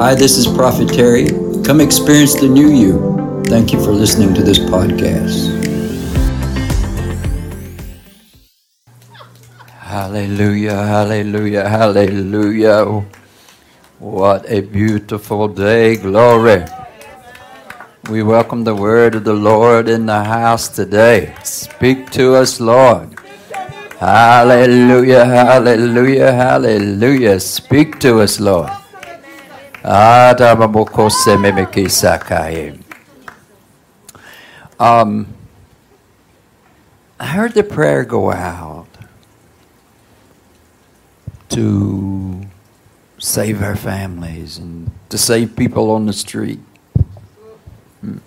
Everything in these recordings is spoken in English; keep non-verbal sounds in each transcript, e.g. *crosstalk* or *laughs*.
Hi, this is Prophet Terry. Come experience the new you. Thank you for listening to this podcast. Hallelujah, hallelujah, hallelujah. What a beautiful day. Glory. We welcome the word of the Lord in the house today. Speak to us, Lord. Hallelujah, hallelujah, hallelujah. Speak to us, Lord. Um, I heard the prayer go out to save our families and to save people on the street. Hmm.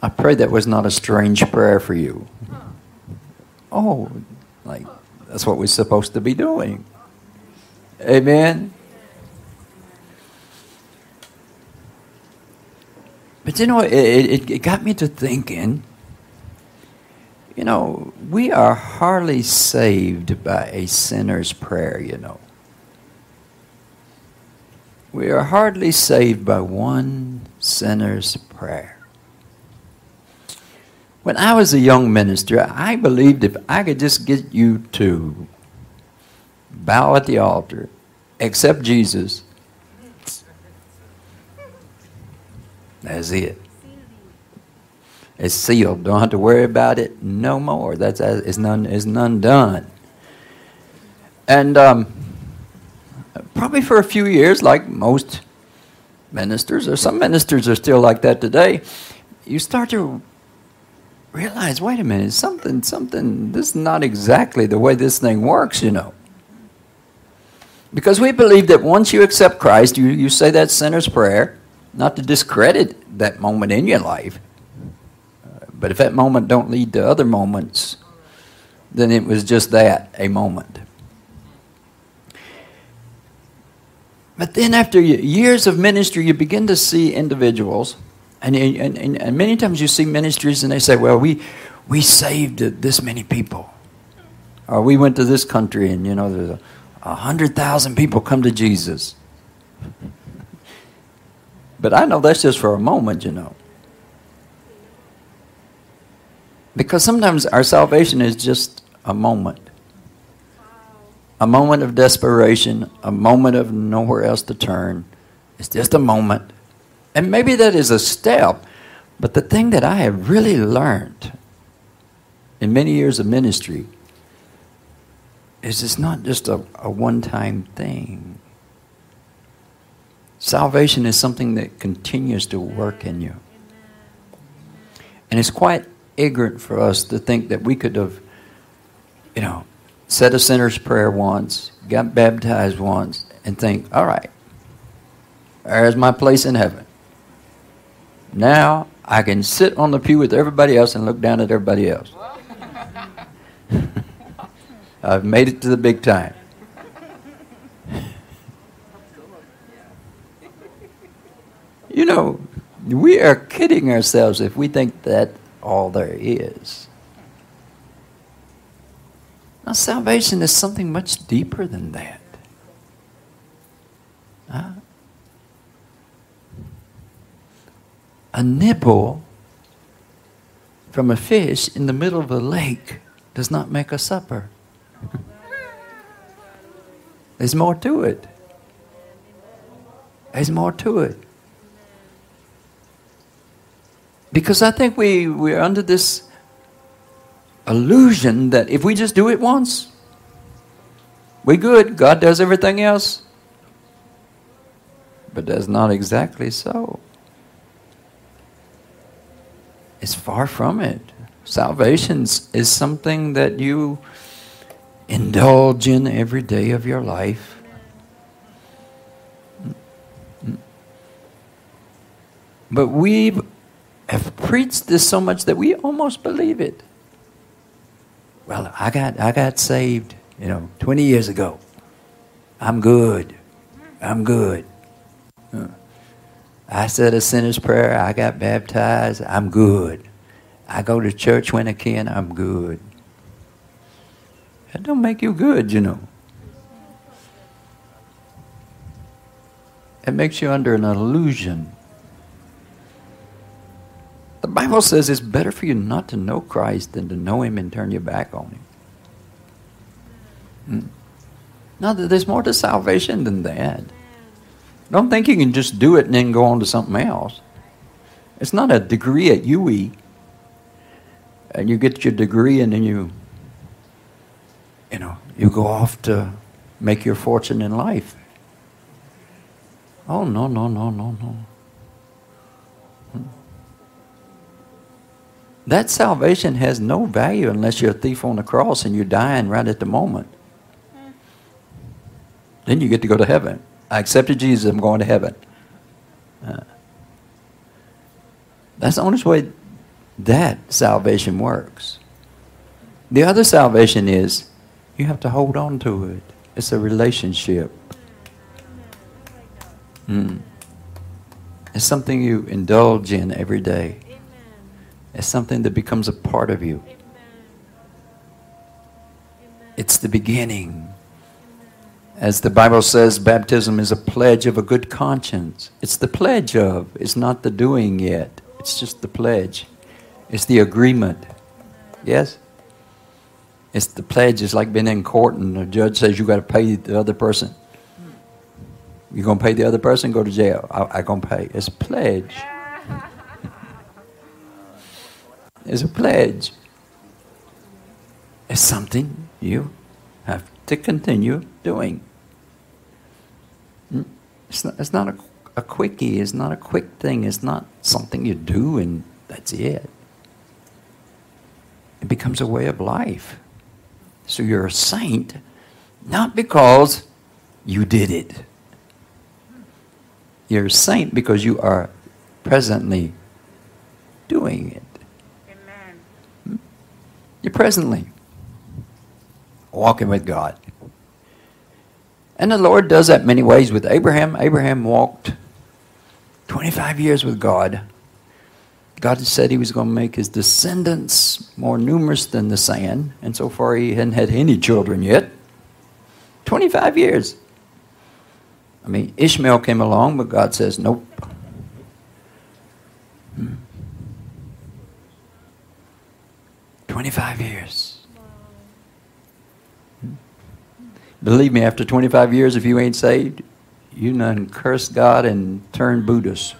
I pray that was not a strange prayer for you. Oh, like that's what we're supposed to be doing. Amen. But you know, it, it, it got me to thinking. You know, we are hardly saved by a sinner's prayer, you know. We are hardly saved by one sinner's prayer. When I was a young minister, I believed if I could just get you to bow at the altar, accept Jesus, that's it. It's sealed. Don't have to worry about it no more. That's it's none. It's none done. And um, probably for a few years, like most ministers, or some ministers are still like that today, you start to realize, wait a minute, something, something, this is not exactly the way this thing works, you know. Because we believe that once you accept Christ, you, you say that sinner's prayer, not to discredit that moment in your life. Uh, but if that moment don't lead to other moments, then it was just that, a moment. But then, after years of ministry, you begin to see individuals, and, and, and, and many times you see ministries and they say, Well, we, we saved this many people. Or we went to this country and, you know, there's a hundred thousand people come to Jesus. But I know that's just for a moment, you know. Because sometimes our salvation is just a moment a moment of desperation, a moment of nowhere else to turn. It's just a moment. And maybe that is a step, but the thing that I have really learned in many years of ministry is it's not just a, a one time thing. Salvation is something that continues to work in you. And it's quite ignorant for us to think that we could have, you know, said a sinner's prayer once, got baptized once, and think, all right, there's my place in heaven. Now I can sit on the pew with everybody else and look down at everybody else. *laughs* I've made it to the big time. You know, we are kidding ourselves if we think that all there is. Now, salvation is something much deeper than that. A nibble from a fish in the middle of a lake does not make a supper. There's more to it. There's more to it. Because I think we, we're under this illusion that if we just do it once, we're good. God does everything else. But that's not exactly so. It's far from it. Salvation is something that you indulge in every day of your life. But we have preached this so much that we almost believe it well, I got, I got saved, you know, 20 years ago. I'm good. I'm good. I said a sinner's prayer. I got baptized. I'm good. I go to church when I can. I'm good. That don't make you good, you know. It makes you under an illusion. The Bible says it's better for you not to know Christ than to know Him and turn your back on Him. Hmm. Now, there's more to salvation than that. Don't think you can just do it and then go on to something else. It's not a degree at UE. And you get your degree and then you, you know, you go off to make your fortune in life. Oh, no, no, no, no, no. That salvation has no value unless you're a thief on the cross and you're dying right at the moment. Then you get to go to heaven. I accepted Jesus, I'm going to heaven. Uh, that's the only way that salvation works. The other salvation is you have to hold on to it. It's a relationship. Mm. It's something you indulge in every day. It's something that becomes a part of you. It's the beginning. As the Bible says, baptism is a pledge of a good conscience. It's the pledge of, it's not the doing yet. It's just the pledge. It's the agreement. Yes? It's the pledge. It's like being in court and the judge says you got to pay the other person. You're going to pay the other person, go to jail. I, I going to pay. It's pledge. It's a pledge. It's something you have to continue doing. Hmm? It's not, it's not a, a quickie. It's not a quick thing. It's not something you do and that's it. It becomes a way of life. So you're a saint not because you did it. You're a saint because you are presently doing it. You're presently walking with God. And the Lord does that many ways with Abraham. Abraham walked 25 years with God. God said he was going to make his descendants more numerous than the sand, and so far he hadn't had any children yet. 25 years. I mean, Ishmael came along, but God says, nope. Hmm. 25 years. Hmm? Believe me, after 25 years, if you ain't saved, you done curse God and turn Buddhist.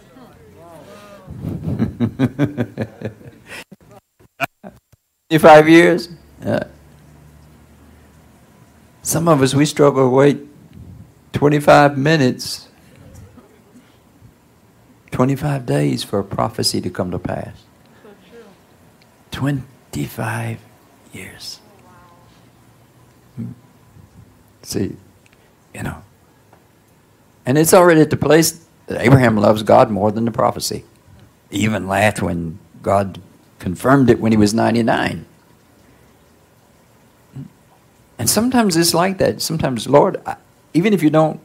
*laughs* Twenty-five years. Yeah. Some of us we struggle to wait twenty-five minutes, twenty-five days for a prophecy to come to pass. Twenty 55 years. Hmm. See, you know. And it's already at the place that Abraham loves God more than the prophecy. He even laughed when God confirmed it when he was 99. And sometimes it's like that. Sometimes, Lord, I, even if you don't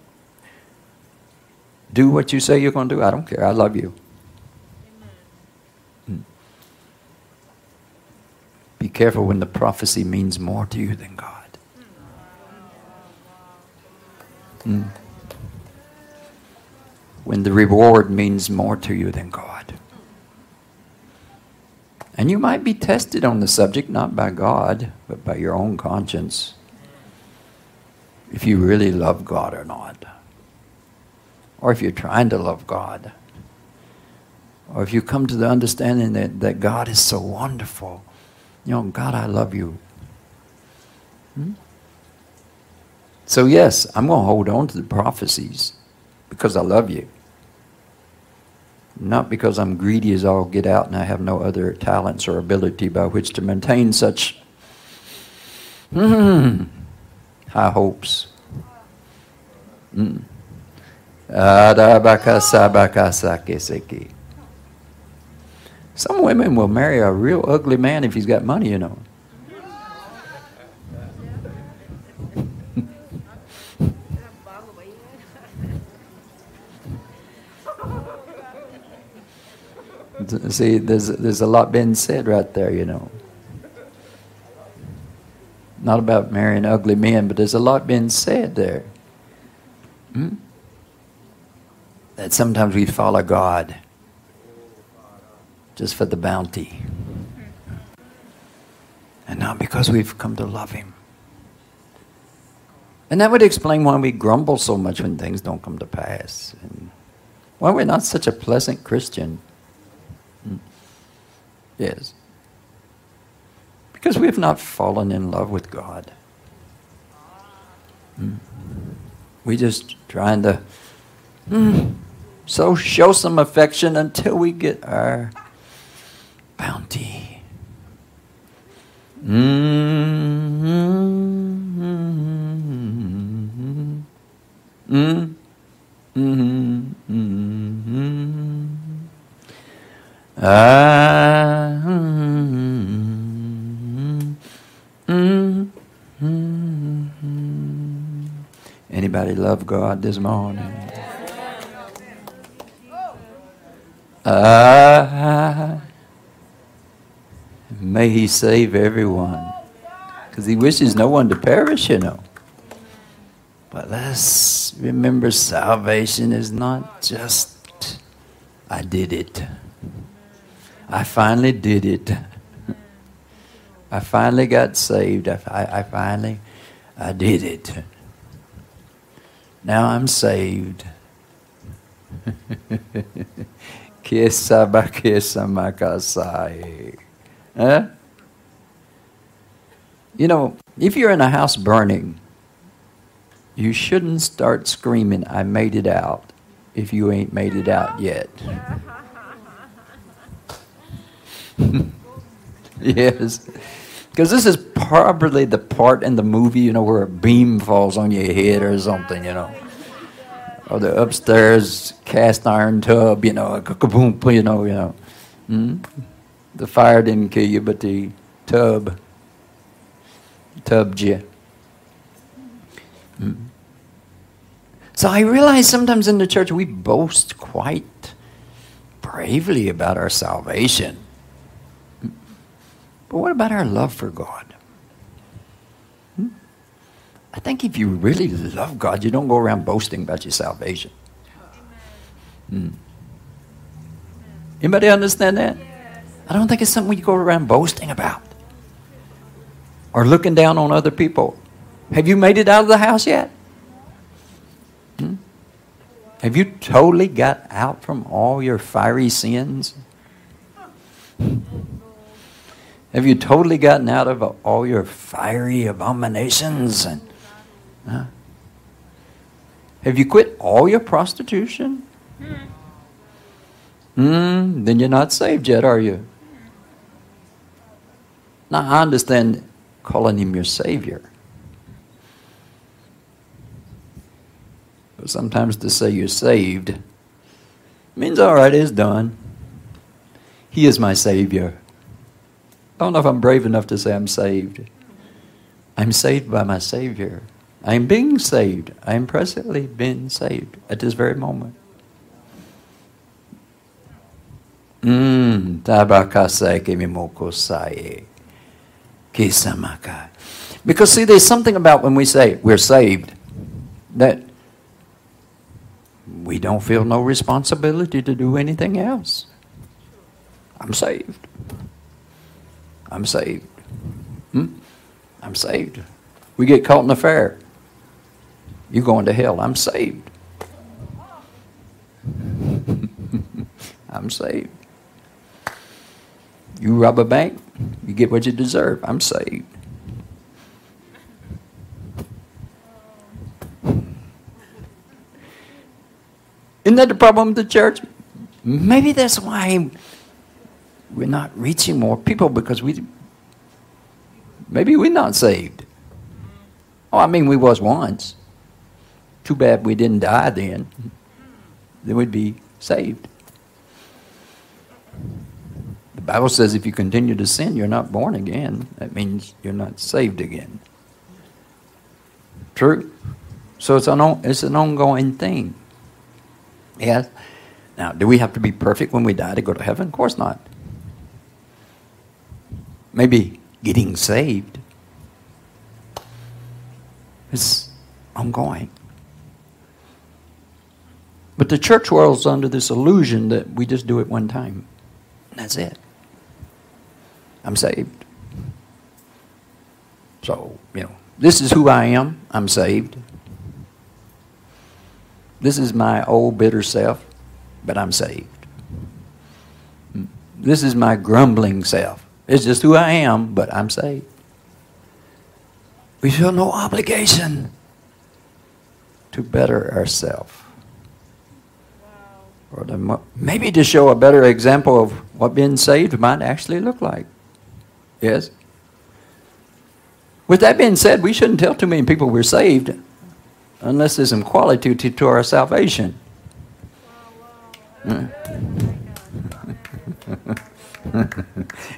do what you say you're going to do, I don't care. I love you. Be careful when the prophecy means more to you than God. Mm. When the reward means more to you than God. And you might be tested on the subject not by God, but by your own conscience. If you really love God or not. Or if you're trying to love God. Or if you come to the understanding that, that God is so wonderful you know, God, I love you. Hmm? So, yes, I'm going to hold on to the prophecies because I love you. Not because I'm greedy as all get out and I have no other talents or ability by which to maintain such hmm, high hopes. Mm. Some women will marry a real ugly man if he's got money, you *laughs* know. See, there's, there's a lot being said right there, you know. Not about marrying ugly men, but there's a lot being said there. Hmm? that sometimes we follow God just for the bounty. And not because we've come to love Him. And that would explain why we grumble so much when things don't come to pass. And why we're not such a pleasant Christian. Hmm. Yes. Because we have not fallen in love with God. Hmm. We just trying to mm, so show some affection until we get our bounty. Anybody love God this morning? Ah, may He save everyone. Because He wishes no one to perish, you know. But let's remember salvation is not just, I did it. I finally did it. *laughs* I finally got saved. I, I, I finally, I did it. Now I'm saved. *laughs* You know, if you're in a house burning, you shouldn't start screaming, I made it out, if you ain't made it out yet. *laughs* yes. Because this is probably the part in the movie, you know, where a beam falls on your head or something, you know. Or the upstairs cast iron tub, you know, boom, you know, you know. Hmm? The fire didn't kill you, but the tub tubbed you. Hmm? So I realize sometimes in the church we boast quite bravely about our salvation. But what about our love for God? Hmm? I think if you really love God, you don't go around boasting about your salvation. Hmm. Anybody understand that? I don't think it's something you go around boasting about or looking down on other people. Have you made it out of the house yet? Hmm? Have you totally got out from all your fiery sins? Have you totally gotten out of all your fiery abominations? And huh? have you quit all your prostitution? Mm, then you're not saved yet, are you? Now I understand calling him your savior. But sometimes to say you're saved means all right, it's done. He is my savior. I don't know if I'm brave enough to say I'm saved. I'm saved by my Savior. I'm being saved. I am presently being saved at this very moment. Mm, because see, there's something about when we say we're saved that we don't feel no responsibility to do anything else. I'm saved. I'm saved. Hmm? I'm saved. We get caught in the fair. You're going to hell. I'm saved. *laughs* I'm saved. You rob a bank, you get what you deserve. I'm saved. Isn't that the problem with the church? Maybe that's why we're not reaching more people because we maybe we're not saved. Oh, I mean we was once. Too bad we didn't die then. Then we'd be saved. The Bible says if you continue to sin, you're not born again. That means you're not saved again. True? So it's an, it's an ongoing thing. Yes? Now, do we have to be perfect when we die to go to heaven? Of course not maybe getting saved. is ongoing. But the church world's under this illusion that we just do it one time. That's it. I'm saved. So, you know, this is who I am. I'm saved. This is my old bitter self, but I'm saved. This is my grumbling self. It's just who I am, but I'm saved. We feel no obligation to better ourselves. Or to, maybe to show a better example of what being saved might actually look like. Yes? With that being said, we shouldn't tell too many people we're saved unless there's some quality to, to our salvation. *laughs*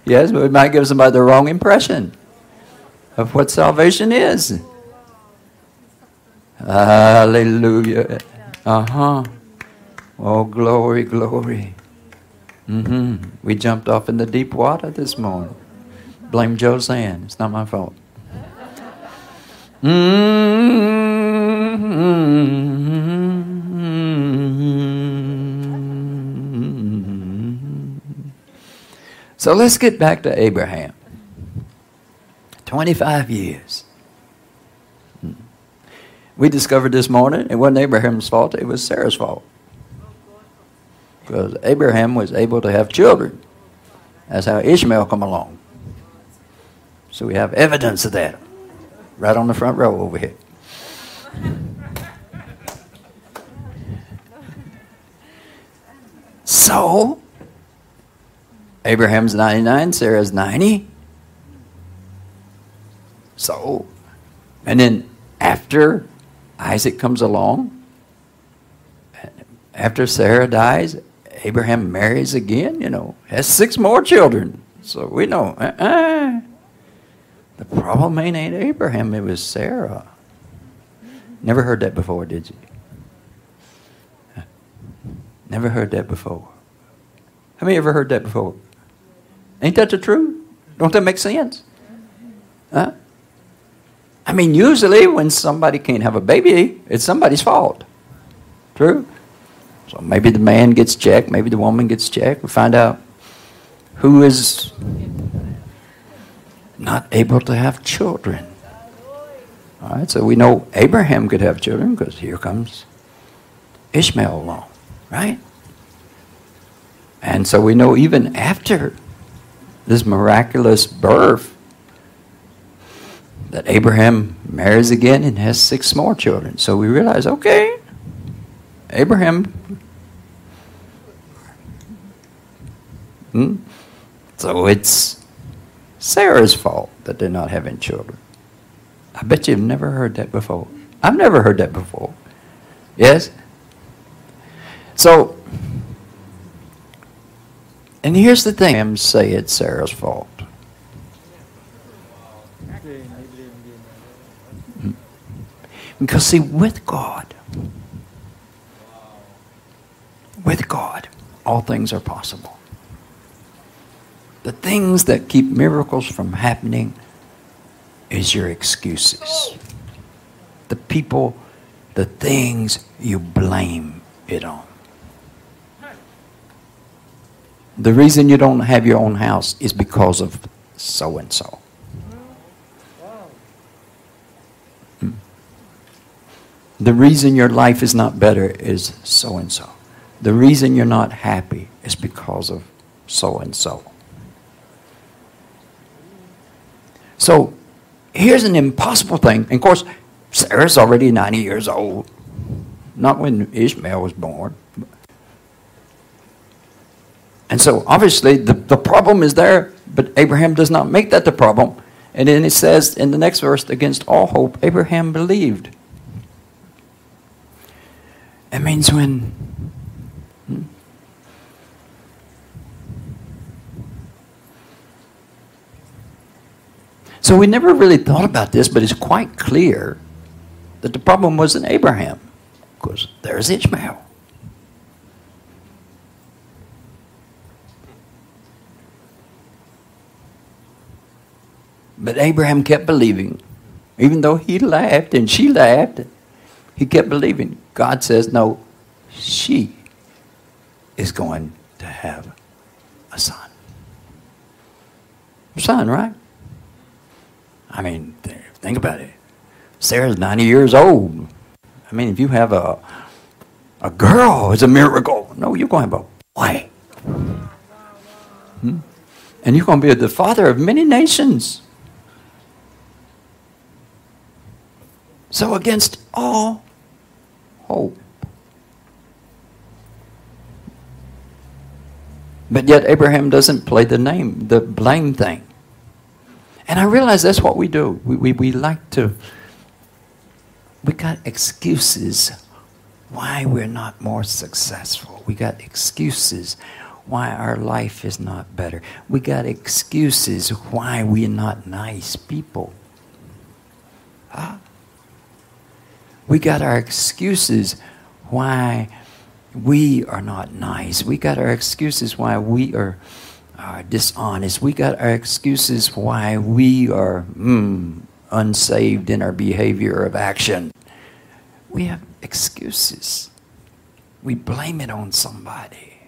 yes, but we might give somebody the wrong impression of what salvation is. Hallelujah. Uh huh. Oh, glory, glory. Mm-hmm. We jumped off in the deep water this morning. Blame Josanne. It's not my fault. Mm-hmm. So let's get back to Abraham. 25 years. We discovered this morning it wasn't Abraham's fault, it was Sarah's fault. Because Abraham was able to have children. That's how Ishmael come along. So we have evidence of that right on the front row over here. So, Abraham's 99, Sarah's 90. So, and then after Isaac comes along, after Sarah dies, Abraham marries again, you know, has six more children. So we know, uh-uh. The problem ain't, Abraham, it was Sarah. Never heard that before, did you? Never heard that before. How many ever heard that before? Ain't that the truth? Don't that make sense? Huh? I mean, usually when somebody can't have a baby, it's somebody's fault. True? So maybe the man gets checked, maybe the woman gets checked. We find out who is not able to have children. All right, so we know Abraham could have children because here comes Ishmael along, right? And so we know even after this miraculous birth that Abraham marries again and has six more children. So we realize, okay, Abraham. Hmm? So it's Sarah's fault that they're not having children. I bet you've never heard that before. I've never heard that before. Yes? So, and here's the thing I'm say it's Sarah's fault. Because, see, with God, with God, all things are possible. The things that keep miracles from happening is your excuses. The people, the things you blame it on. The reason you don't have your own house is because of so and so. The reason your life is not better is so and so. The reason you're not happy is because of so and so. So here's an impossible thing. And of course, Sarah's already 90 years old. Not when Ishmael was born. And so obviously the, the problem is there, but Abraham does not make that the problem. And then it says in the next verse, against all hope, Abraham believed. It means when So we never really thought about this, but it's quite clear that the problem wasn't Abraham, because there's Ishmael. But Abraham kept believing. Even though he laughed and she laughed, he kept believing. God says, No, she is going to have a son. Son, right? I mean, think about it. Sarah's 90 years old. I mean, if you have a, a girl, it's a miracle. No, you're going to have a boy. Hmm? And you're going to be the father of many nations. So, against all hope. But yet, Abraham doesn't play the name, the blame thing. And I realize that's what we do. We, we, we like to, we got excuses why we're not more successful. We got excuses why our life is not better. We got excuses why we're not nice people. Huh? We got our excuses why we are not nice. We got our excuses why we are, are dishonest. We got our excuses why we are mm, unsaved in our behavior of action. We have excuses. We blame it on somebody.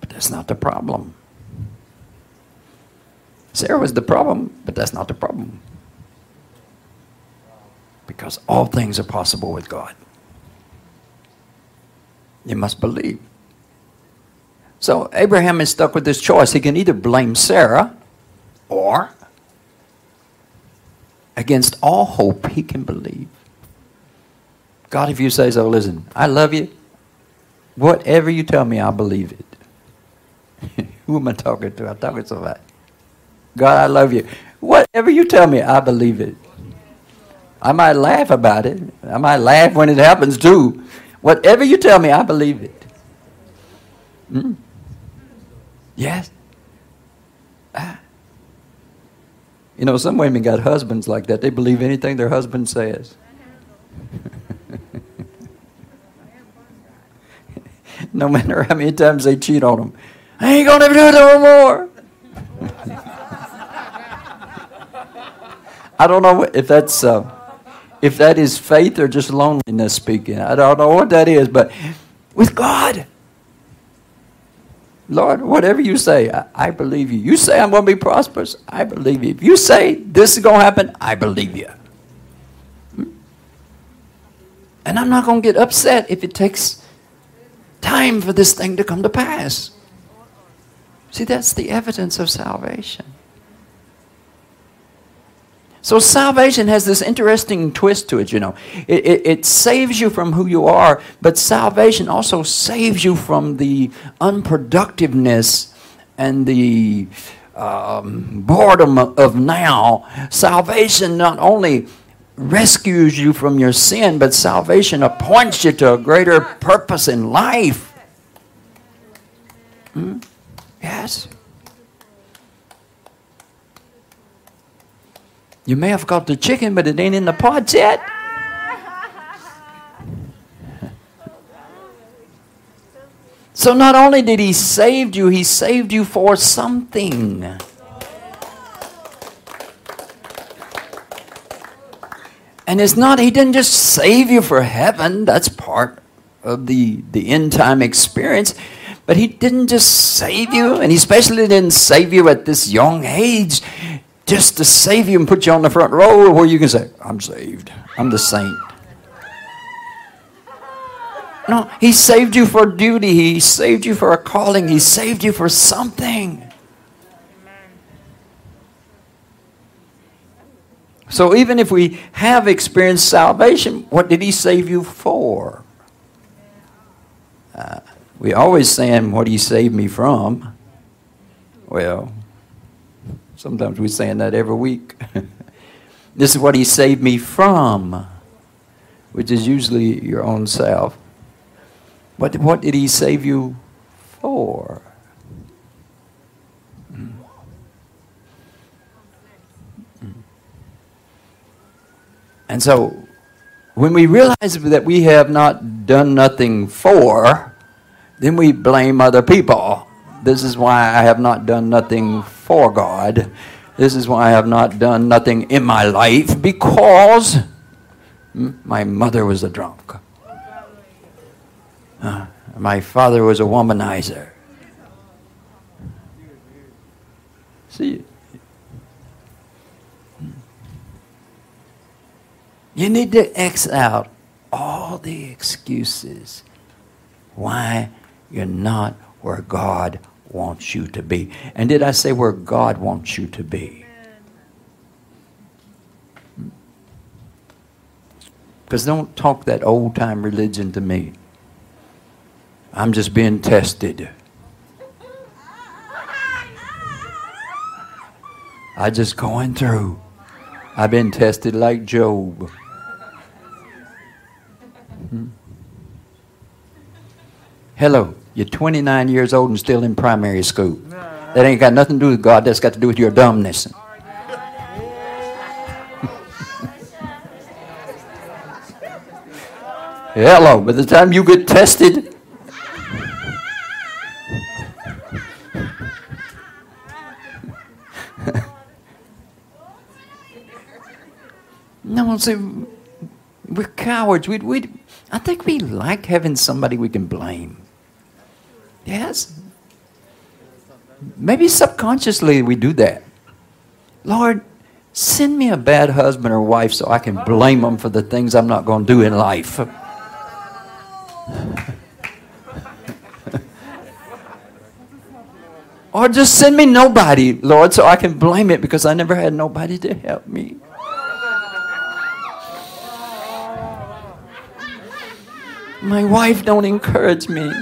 But that's not the problem. Sarah was the problem, but that's not the problem. Because all things are possible with God. You must believe. So Abraham is stuck with this choice. He can either blame Sarah or, against all hope, he can believe. God, if you say so, listen, I love you. Whatever you tell me, I'll believe it. *laughs* Who am I talking to? I'm talking to somebody. God, I love you. Whatever you tell me, I believe it. I might laugh about it. I might laugh when it happens too. Whatever you tell me, I believe it. Mm. Yes. Ah. You know, some women got husbands like that. They believe anything their husband says. *laughs* no matter how many times they cheat on them. I ain't gonna do it no more. *laughs* I don't know if that's uh, if that is faith or just loneliness speaking. I don't know what that is, but with God, Lord, whatever you say, I, I believe you. You say I'm going to be prosperous, I believe you. If you say this is going to happen, I believe you. Hmm? And I'm not going to get upset if it takes time for this thing to come to pass. See, that's the evidence of salvation. So salvation has this interesting twist to it, you know. It, it, it, saves you from who you are, but salvation also saves you from the unproductiveness and the um, boredom of now. Salvation not only rescues you from your sin, but salvation appoints you to a greater purpose in life. Hmm? Yes. You may have got the chicken, but it ain't in the pot yet. So not only did he save you, he saved you for something. And it's not, he didn't just save you for heaven. That's part of the, the end time experience. But he didn't just save you, and he especially didn't save you at this young age just to save you and put you on the front row where you can say, I'm saved. I'm the saint. No, he saved you for duty. He saved you for a calling. He saved you for something. So even if we have experienced salvation, what did he save you for? Uh, we always saying, what he save me from? Well, Sometimes we're saying that every week. *laughs* this is what he saved me from, which is usually your own self. But what did he save you for? Mm. And so, when we realize that we have not done nothing for, then we blame other people. This is why I have not done nothing for God. This is why I have not done nothing in my life because my mother was a drunk. Uh, my father was a womanizer. See, you need to X out all the excuses why you're not where God wants you to be. And did I say where God wants you to be? Because don't talk that old time religion to me. I'm just being tested. I just going through. I've been tested like Job. Hmm. Hello, you're 29 years old and still in primary school. That ain't got nothing to do with God, that's got to do with your dumbness. *laughs* Hello, by the time you get tested, *laughs* no, see, we're cowards. We, we, I think we like having somebody we can blame. Yes. Maybe subconsciously we do that. Lord, send me a bad husband or wife so I can blame them for the things I'm not going to do in life. *laughs* or just send me nobody, Lord, so I can blame it because I never had nobody to help me. My wife don't encourage me.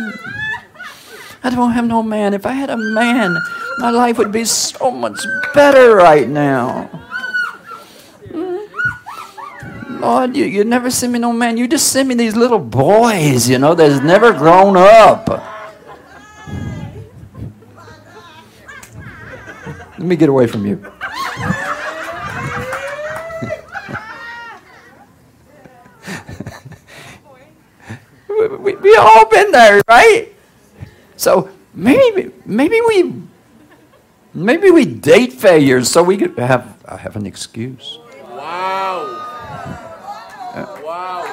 I don't have no man. If I had a man, my life would be so much better right now. Hmm? Lord, you, you never send me no man. You just send me these little boys, you know, that's never grown up. Let me get away from you. *laughs* we, we all been there, right? So maybe maybe we maybe we date failures so we could have I have an excuse. Wow. Uh, wow.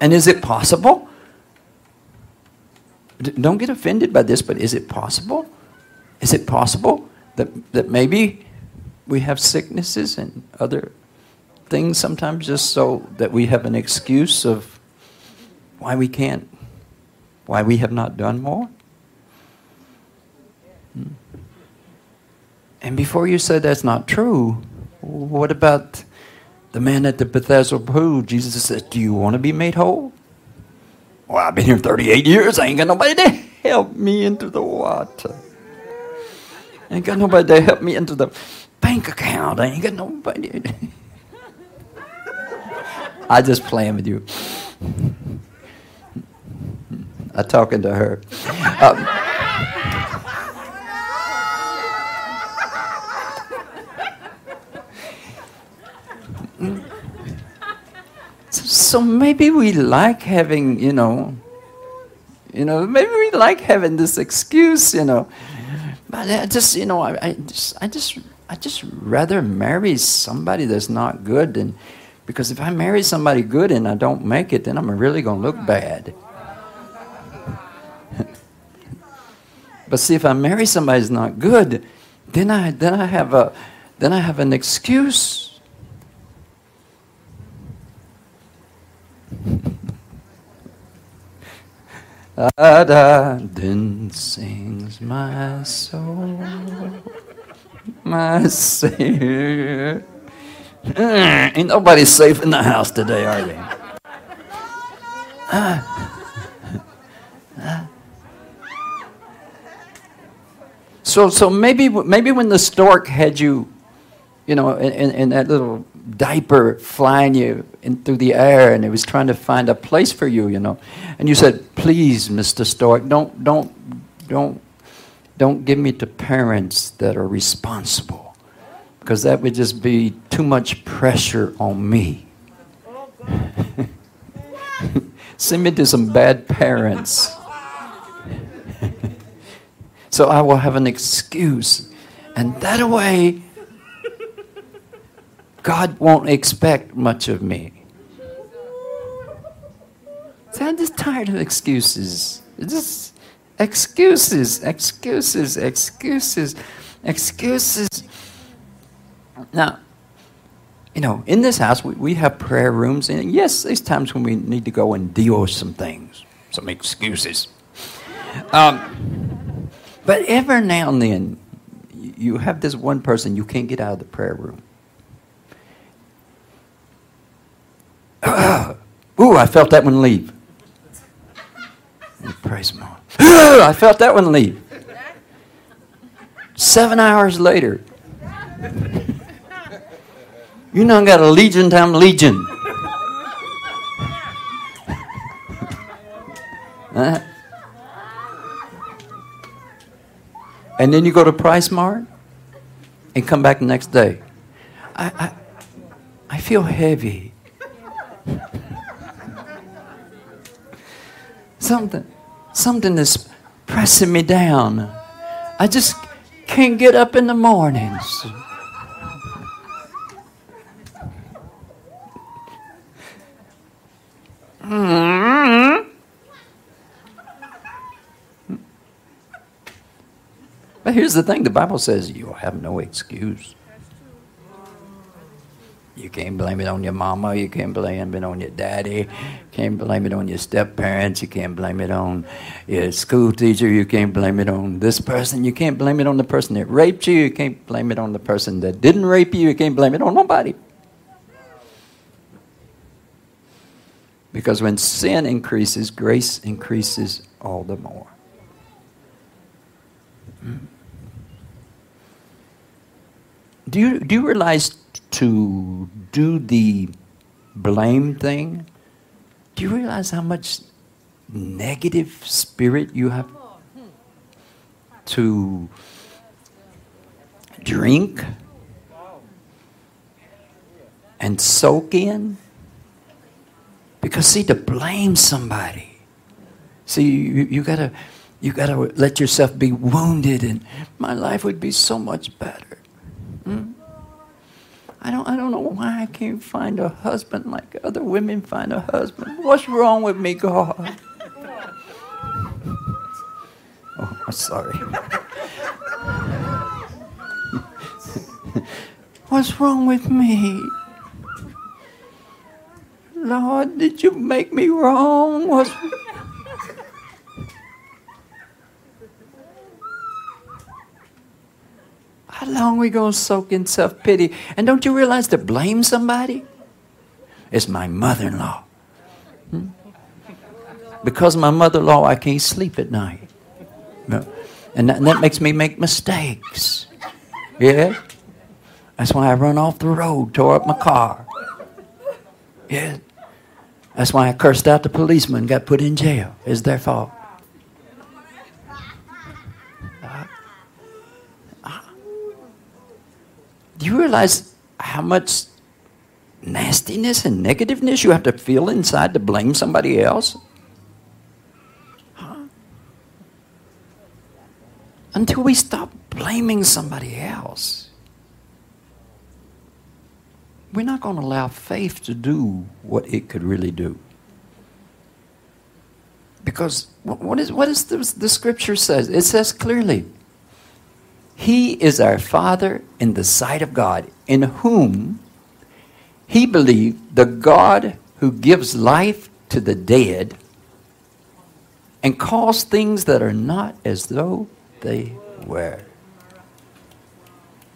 And is it possible? Don't get offended by this, but is it possible? Is it possible that that maybe we have sicknesses and other things sometimes just so that we have an excuse of why we can't, why we have not done more? Hmm. And before you say that's not true, what about the man at the Bethesda pool? Jesus said, Do you want to be made whole? Well, I've been here 38 years. I ain't got nobody to help me into the water. I ain't got nobody to help me into the bank account. I ain't got nobody. *laughs* I just playing with you. I'm talking to her. Um, so maybe we like having, you know, you know, maybe we like having this excuse, you know. But I just, you know, I, I just, I just, I just rather marry somebody that's not good than, because if I marry somebody good and I don't make it, then I'm really gonna look bad. But see, if I marry somebody that's not good, then I, then I have a, then I have an excuse. da da then sings my soul, my Savior. *laughs* Ain't nobody safe in the house today, are they? *laughs* Ah. *laughs* Ah. So, so maybe, maybe when the stork had you, you know, in, in, in that little diaper flying you in through the air and it was trying to find a place for you, you know. And you said, please, Mr. Stork, don't, don't, don't, don't give me to parents that are responsible because that would just be too much pressure on me. *laughs* Send me to some bad parents. So I will have an excuse. And that way, God won't expect much of me. See, I'm just tired of excuses. Just excuses, excuses, excuses, excuses. Now, you know, in this house, we, we have prayer rooms, and yes, there's times when we need to go and deal with some things, some excuses. Um, but every now and then, you have this one person you can't get out of the prayer room. *coughs* Ooh, I felt that one leave. Praise Lord. *coughs* I felt that one leave. Seven hours later, *laughs* you know, got a legion time legion. *laughs* Uh, and then you go to PriceSmart and come back the next day. I, I, I feel heavy. *laughs* something, something is pressing me down. I just can't get up in the mornings. Mm-hmm. But here's the thing the Bible says you'll have no excuse. You can't blame it on your mama. You can't blame it on your daddy. You can't blame it on your step parents. You can't blame it on your school teacher. You can't blame it on this person. You can't blame it on the person that raped you. You can't blame it on the person that didn't rape you. You can't blame it on nobody. Because when sin increases, grace increases all the more. Hmm. Do you, do you realize to do the blame thing? Do you realize how much negative spirit you have to drink and soak in? Because see, to blame somebody, see, you, you gotta, you gotta let yourself be wounded, and my life would be so much better. Hmm? I don't, I don't know why I can't find a husband like other women find a husband. What's wrong with me, God? Oh, I'm sorry. What's wrong with me? Lord, did you make me wrong? What's How long we going to soak in self pity? And don't you realize to blame somebody? It's my mother in law. Hmm? Because my mother in law, I can't sleep at night. No. And, that, and that makes me make mistakes. Yeah? That's why I run off the road, tore up my car. Yeah? That's why I cursed out the policeman, got put in jail. It's their fault. Do you realize how much nastiness and negativeness you have to feel inside to blame somebody else? Huh? Until we stop blaming somebody else, we're not going to allow faith to do what it could really do. Because what is, what is the, the scripture says? It says clearly, he is our Father in the sight of God, in whom he believed the God who gives life to the dead and calls things that are not as though they were.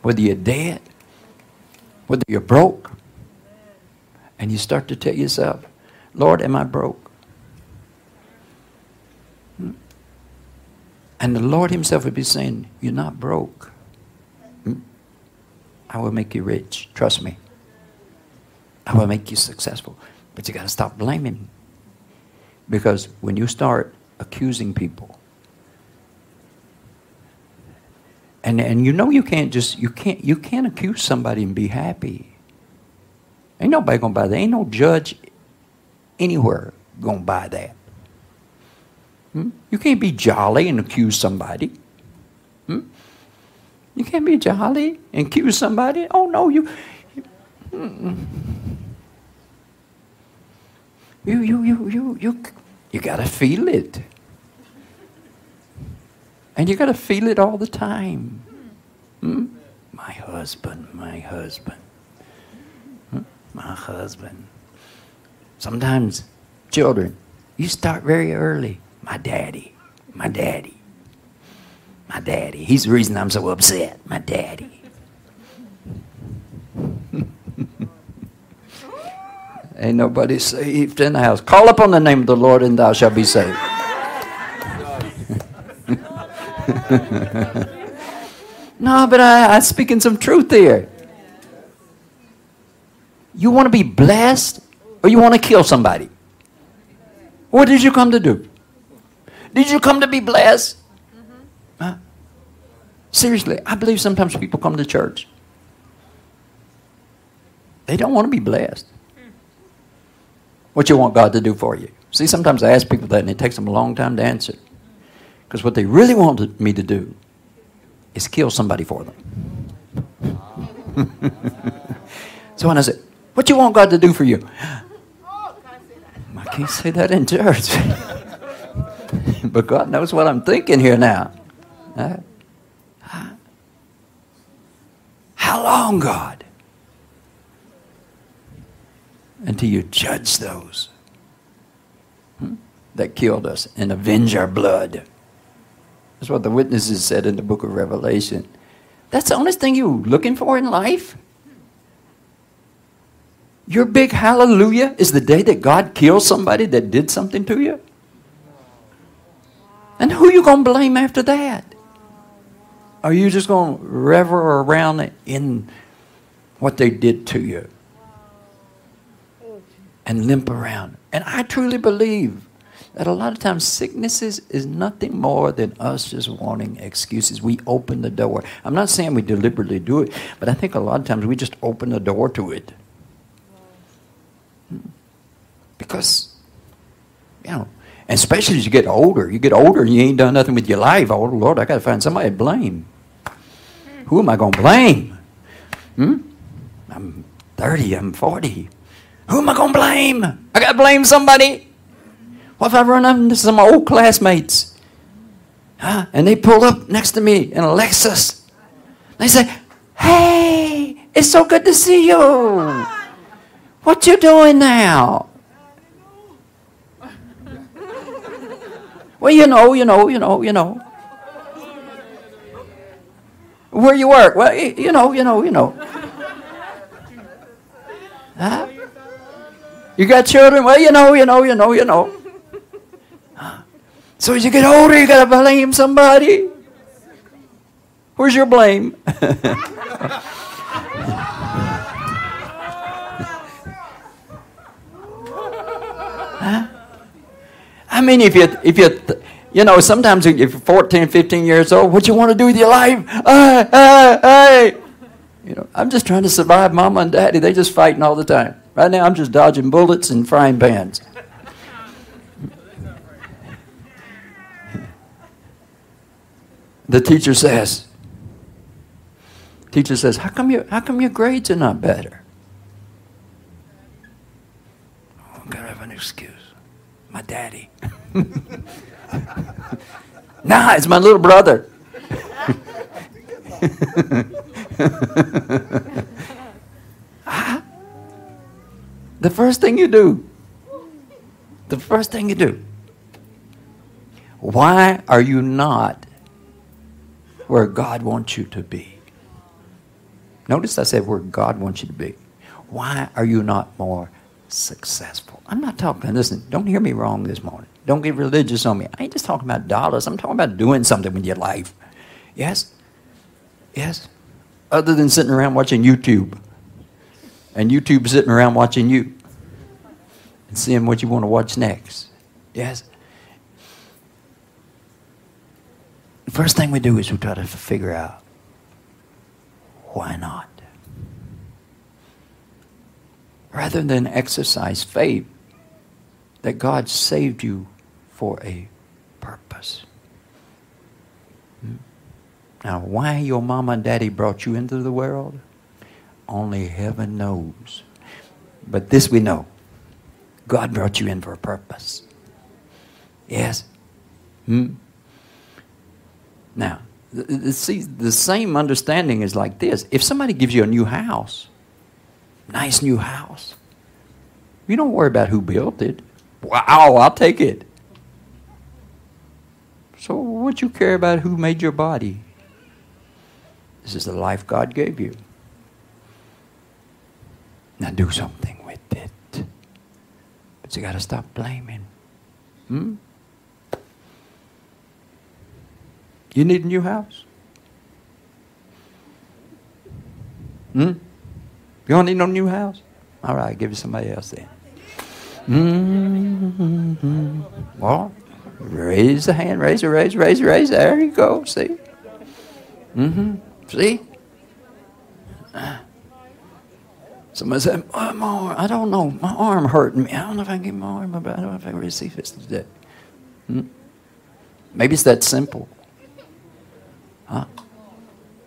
Whether you're dead, whether you're broke, and you start to tell yourself, Lord, am I broke? And the Lord Himself would be saying, You're not broke. I will make you rich. Trust me. I will make you successful. But you got to stop blaming. Because when you start accusing people, and, and you know you can't just you can't you can't accuse somebody and be happy. Ain't nobody gonna buy that. Ain't no judge anywhere gonna buy that. Hmm? You can't be jolly and accuse somebody. Hmm? You can't be jolly and accuse somebody. Oh no, you. You, you, you, you, you, You got to feel it. And you got to feel it all the time. Hmm? My husband, my husband, hmm? my husband. Sometimes, children, you start very early. My daddy, my daddy, my daddy. He's the reason I'm so upset. My daddy. *laughs* Ain't nobody saved in the house. Call upon the name of the Lord and thou shalt be saved. *laughs* no, but I, I'm speaking some truth here. You want to be blessed or you want to kill somebody? What did you come to do? Did you come to be blessed? Huh? Seriously, I believe sometimes people come to church. They don't want to be blessed what you want God to do for you. See, sometimes I ask people that and it takes them a long time to answer. Because what they really want me to do is kill somebody for them. *laughs* so when I say, What you want God to do for you? I can't say that in church. *laughs* *laughs* but God knows what I'm thinking here now. How long, God? until you judge those hmm, that killed us and avenge our blood. That's what the witnesses said in the book of Revelation. That's the only thing you're looking for in life? Your big hallelujah is the day that God kills somebody that did something to you? And who you going to blame after that? Are you just going to revel around in what they did to you? and limp around. And I truly believe that a lot of times sicknesses is nothing more than us just wanting excuses. We open the door. I'm not saying we deliberately do it, but I think a lot of times we just open the door to it. Hmm. Because, you know, especially as you get older, you get older and you ain't done nothing with your life. Oh, Lord, I got to find somebody to blame. Who am I going to blame? Hmm? I'm 30, I'm 40. Who am I going to blame? I got to blame somebody. What if I run up into some old classmates? Huh? And they pull up next to me in a Lexus. They say, Hey, it's so good to see you. What you doing now? Well, you know, you know, you know, you know. Where you work? Well, you know, you know, you know. Huh? You got children? Well, you know, you know, you know, you know. So as you get older, you got to blame somebody. Where's your blame? *laughs* huh? I mean, if you, if you, you know, sometimes if you're 14, 15 years old, what you want to do with your life? Uh, uh, hey. You know, I'm just trying to survive mama and daddy. They're just fighting all the time. Right now, I'm just dodging bullets and frying pans. the teacher says, teacher says, how come, you, how come your grades are not better? Oh, I've got to have an excuse. My daddy. *laughs* nah, it's my little brother. *laughs* The first thing you do, the first thing you do, why are you not where God wants you to be? Notice I said where God wants you to be. Why are you not more successful? I'm not talking, listen, don't hear me wrong this morning. Don't get religious on me. I ain't just talking about dollars. I'm talking about doing something with your life. Yes? Yes? Other than sitting around watching YouTube. And YouTube sitting around watching you and seeing what you want to watch next. Yes? The first thing we do is we try to figure out why not? Rather than exercise faith that God saved you for a purpose. Hmm? Now, why your mama and daddy brought you into the world? Only heaven knows. But this we know God brought you in for a purpose. Yes. Hmm? Now, see, the same understanding is like this. If somebody gives you a new house, nice new house, you don't worry about who built it. Wow, I'll take it. So, what you care about who made your body? This is the life God gave you. Now, do something with it. But you got to stop blaming. Hmm? You need a new house? Hmm? You don't need no new house? All right, give it somebody else then. Mm-hmm. Well, raise the hand, raise it, raise, raise, raise. There you go. See? Mm-hmm. See? Somebody said, oh, my arm, I don't know, my arm hurting me. I don't know if I can get my arm, but I don't know if I can receive this today. Hmm? Maybe it's that simple. Huh?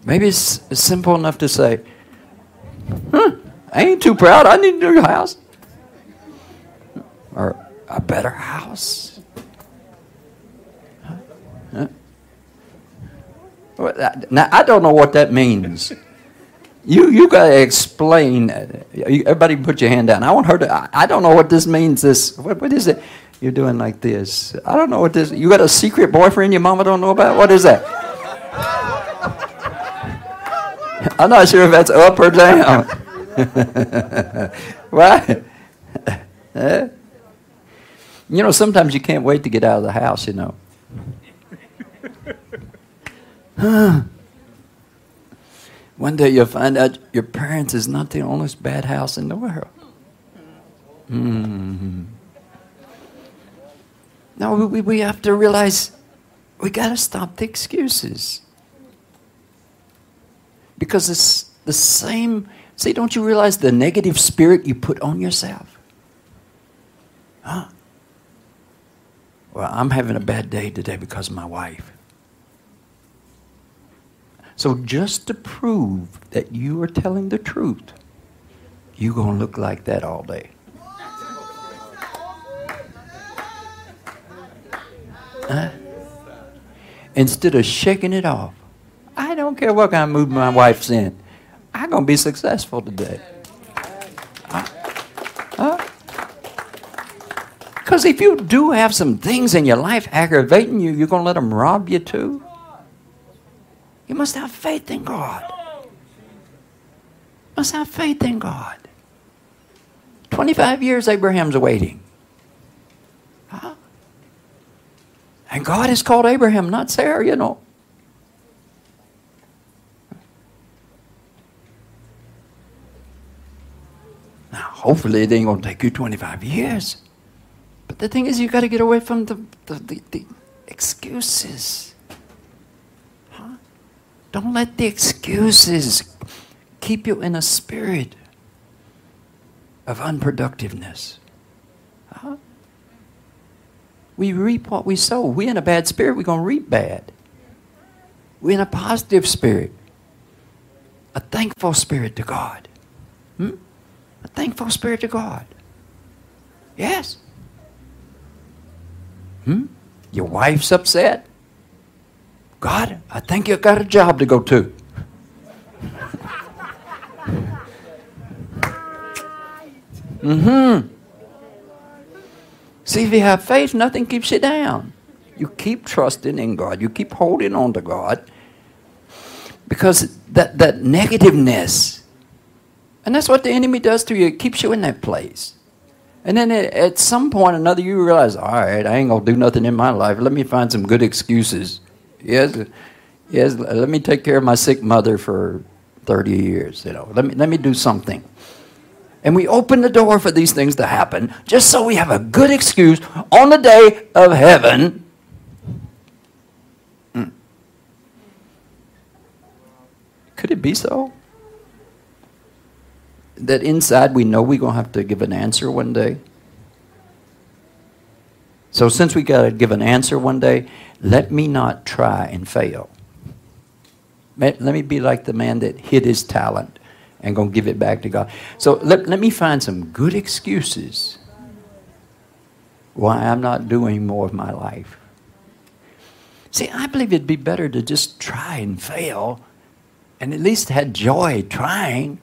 Maybe it's, it's simple enough to say, huh, I ain't too proud. I need a new house. Or a better house. Huh? Huh? Now, I don't know what that means. You, you got to explain. Uh, everybody put your hand down. I want her to, I, I don't know what this means. This, what, what is it? You're doing like this. I don't know what this, you got a secret boyfriend your mama don't know about? What is that? *laughs* I'm not sure if that's up or down. *laughs* Why? *laughs* you know, sometimes you can't wait to get out of the house, you know. *sighs* One day you'll find out your parents is not the only bad house in the world. Mm-hmm. No, we, we have to realize we got to stop the excuses. Because it's the same. See, don't you realize the negative spirit you put on yourself? Huh? Well, I'm having a bad day today because of my wife. So, just to prove that you are telling the truth, you're going to look like that all day. Huh? Instead of shaking it off, I don't care what kind of mood my wife's in. I'm going to be successful today. Because if you do have some things in your life aggravating you, you're going to let them rob you too? You must have faith in God. You must have faith in God. 25 years Abraham's waiting. Huh? And God has called Abraham, not Sarah, you know. Now, hopefully, it ain't going to take you 25 years. But the thing is, you've got to get away from the, the, the, the excuses. Don't let the excuses keep you in a spirit of unproductiveness. Huh? We reap what we sow. We're in a bad spirit, we're going to reap bad. We're in a positive spirit, a thankful spirit to God. Hmm? A thankful spirit to God. Yes. Hmm? Your wife's upset. God, I think you've got a job to go to. mm-hmm. See, if you have faith, nothing keeps you down. You keep trusting in God. You keep holding on to God. Because that, that negativeness and that's what the enemy does to you. It keeps you in that place. And then at some point or another, you realize, all right, I ain't going to do nothing in my life. Let me find some good excuses. Yes, yes, let me take care of my sick mother for 30 years. You know, let me, let me do something. And we open the door for these things to happen just so we have a good excuse on the day of heaven. Mm. Could it be so? that inside we know we're going to have to give an answer one day? So, since we got to give an answer one day, let me not try and fail. Let me be like the man that hid his talent and going to give it back to God. So, let, let me find some good excuses why I'm not doing more of my life. See, I believe it'd be better to just try and fail and at least had joy trying.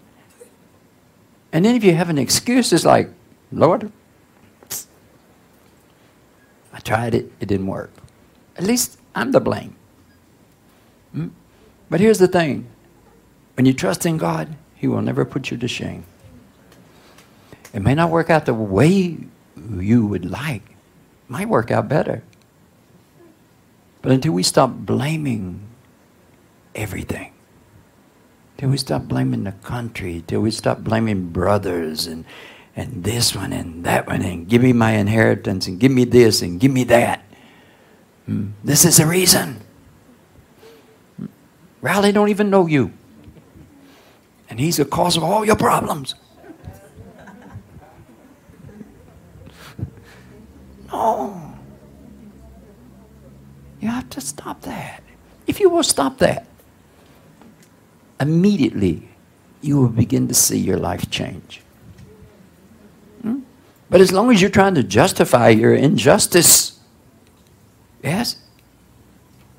And then if you have an excuse, it's like, Lord, I tried it, it didn't work. At least I'm the blame. Hmm? But here's the thing when you trust in God, He will never put you to shame. It may not work out the way you would like, it might work out better. But until we stop blaming everything, till we stop blaming the country, till we stop blaming brothers and, and this one and that one, and give me my inheritance, and give me this, and give me that. Hmm. This is the reason. Rowley don't even know you. And he's the cause of all your problems. *laughs* No. You have to stop that. If you will stop that, immediately you will begin to see your life change. But as long as you're trying to justify your injustice, yes,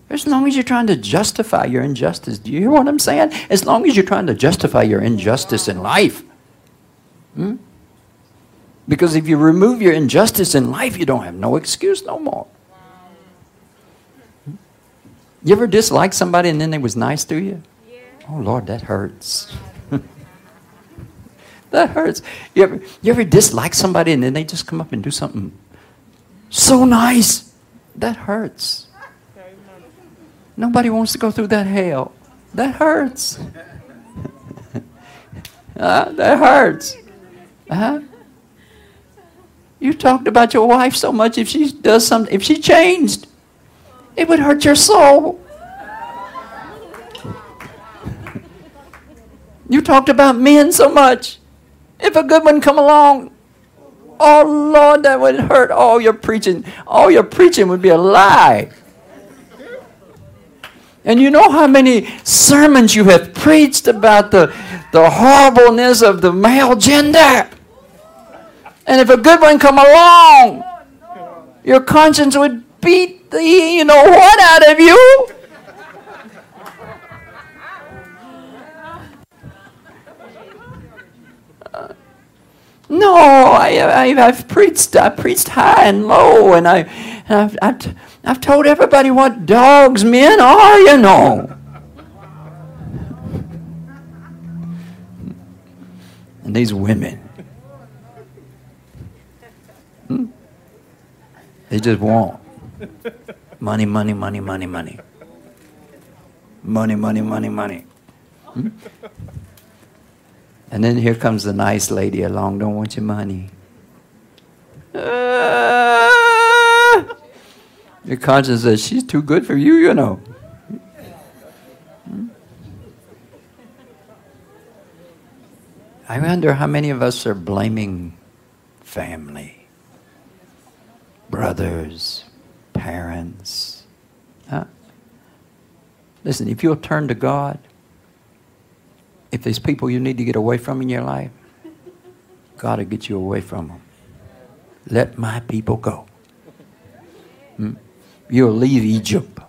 as long as you're trying to justify your injustice, do you hear what I'm saying? As long as you're trying to justify your injustice in life. Hmm? Because if you remove your injustice in life, you don't have no excuse no more. You ever dislike somebody and then they was nice to you? Oh Lord, that hurts. *laughs* that hurts. You ever, you ever dislike somebody and then they just come up and do something so nice? That hurts. Nobody wants to go through that hell. That hurts. *laughs* uh, that hurts. Uh-huh. You talked about your wife so much. If she does something, if she changed, it would hurt your soul. You talked about men so much. If a good one come along, oh Lord, that would hurt all your preaching. All your preaching would be a lie. And you know how many sermons you have preached about the, the horribleness of the male gender. And if a good one come along, your conscience would beat the you know what out of you. No, I, have preached. I preached high and low, and I, I've, I've, I've told everybody what dogs men are, you know. And these women, hmm? they just want money, money, money, money, money. Money, money, money, money. Hmm? And then here comes the nice lady along, don't want your money. Uh, *laughs* your conscience says, she's too good for you, you know. I wonder how many of us are blaming family, brothers, parents. Huh? Listen, if you'll turn to God, if there's people you need to get away from in your life, God will get you away from them. Let my people go. Hmm? you'll leave Egypt.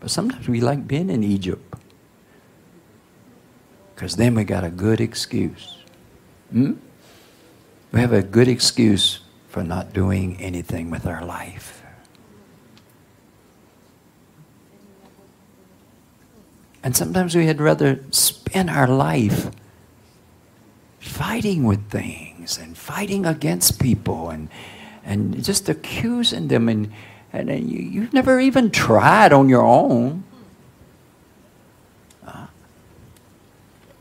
But sometimes we like being in Egypt. Because then we got a good excuse. Hmm? We have a good excuse for not doing anything with our life. And sometimes we had rather spend our life fighting with things and fighting against people and, and just accusing them and and you, you've never even tried on your own.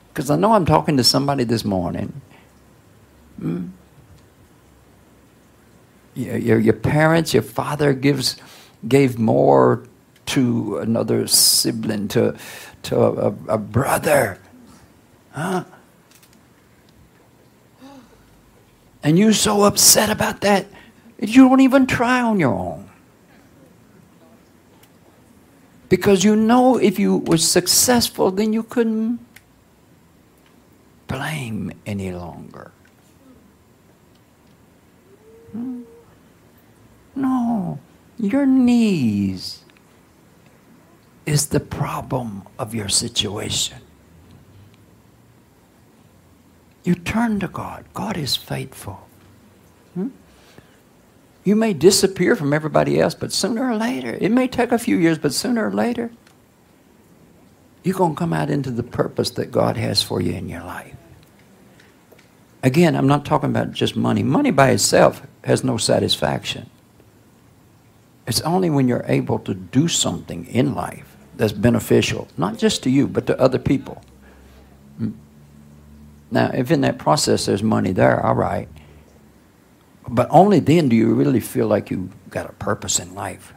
Because uh, I know I'm talking to somebody this morning. Hmm? Your, your, your parents, your father gives, gave more to another sibling, to, to a, a brother. Huh? And you're so upset about that, you don't even try on your own. Because you know if you were successful, then you couldn't blame any longer. Hmm? Your knees is the problem of your situation. You turn to God. God is faithful. Hmm? You may disappear from everybody else, but sooner or later, it may take a few years, but sooner or later, you're going to come out into the purpose that God has for you in your life. Again, I'm not talking about just money. Money by itself has no satisfaction. It's only when you're able to do something in life that's beneficial, not just to you, but to other people. Now, if in that process there's money there, all right. But only then do you really feel like you got a purpose in life.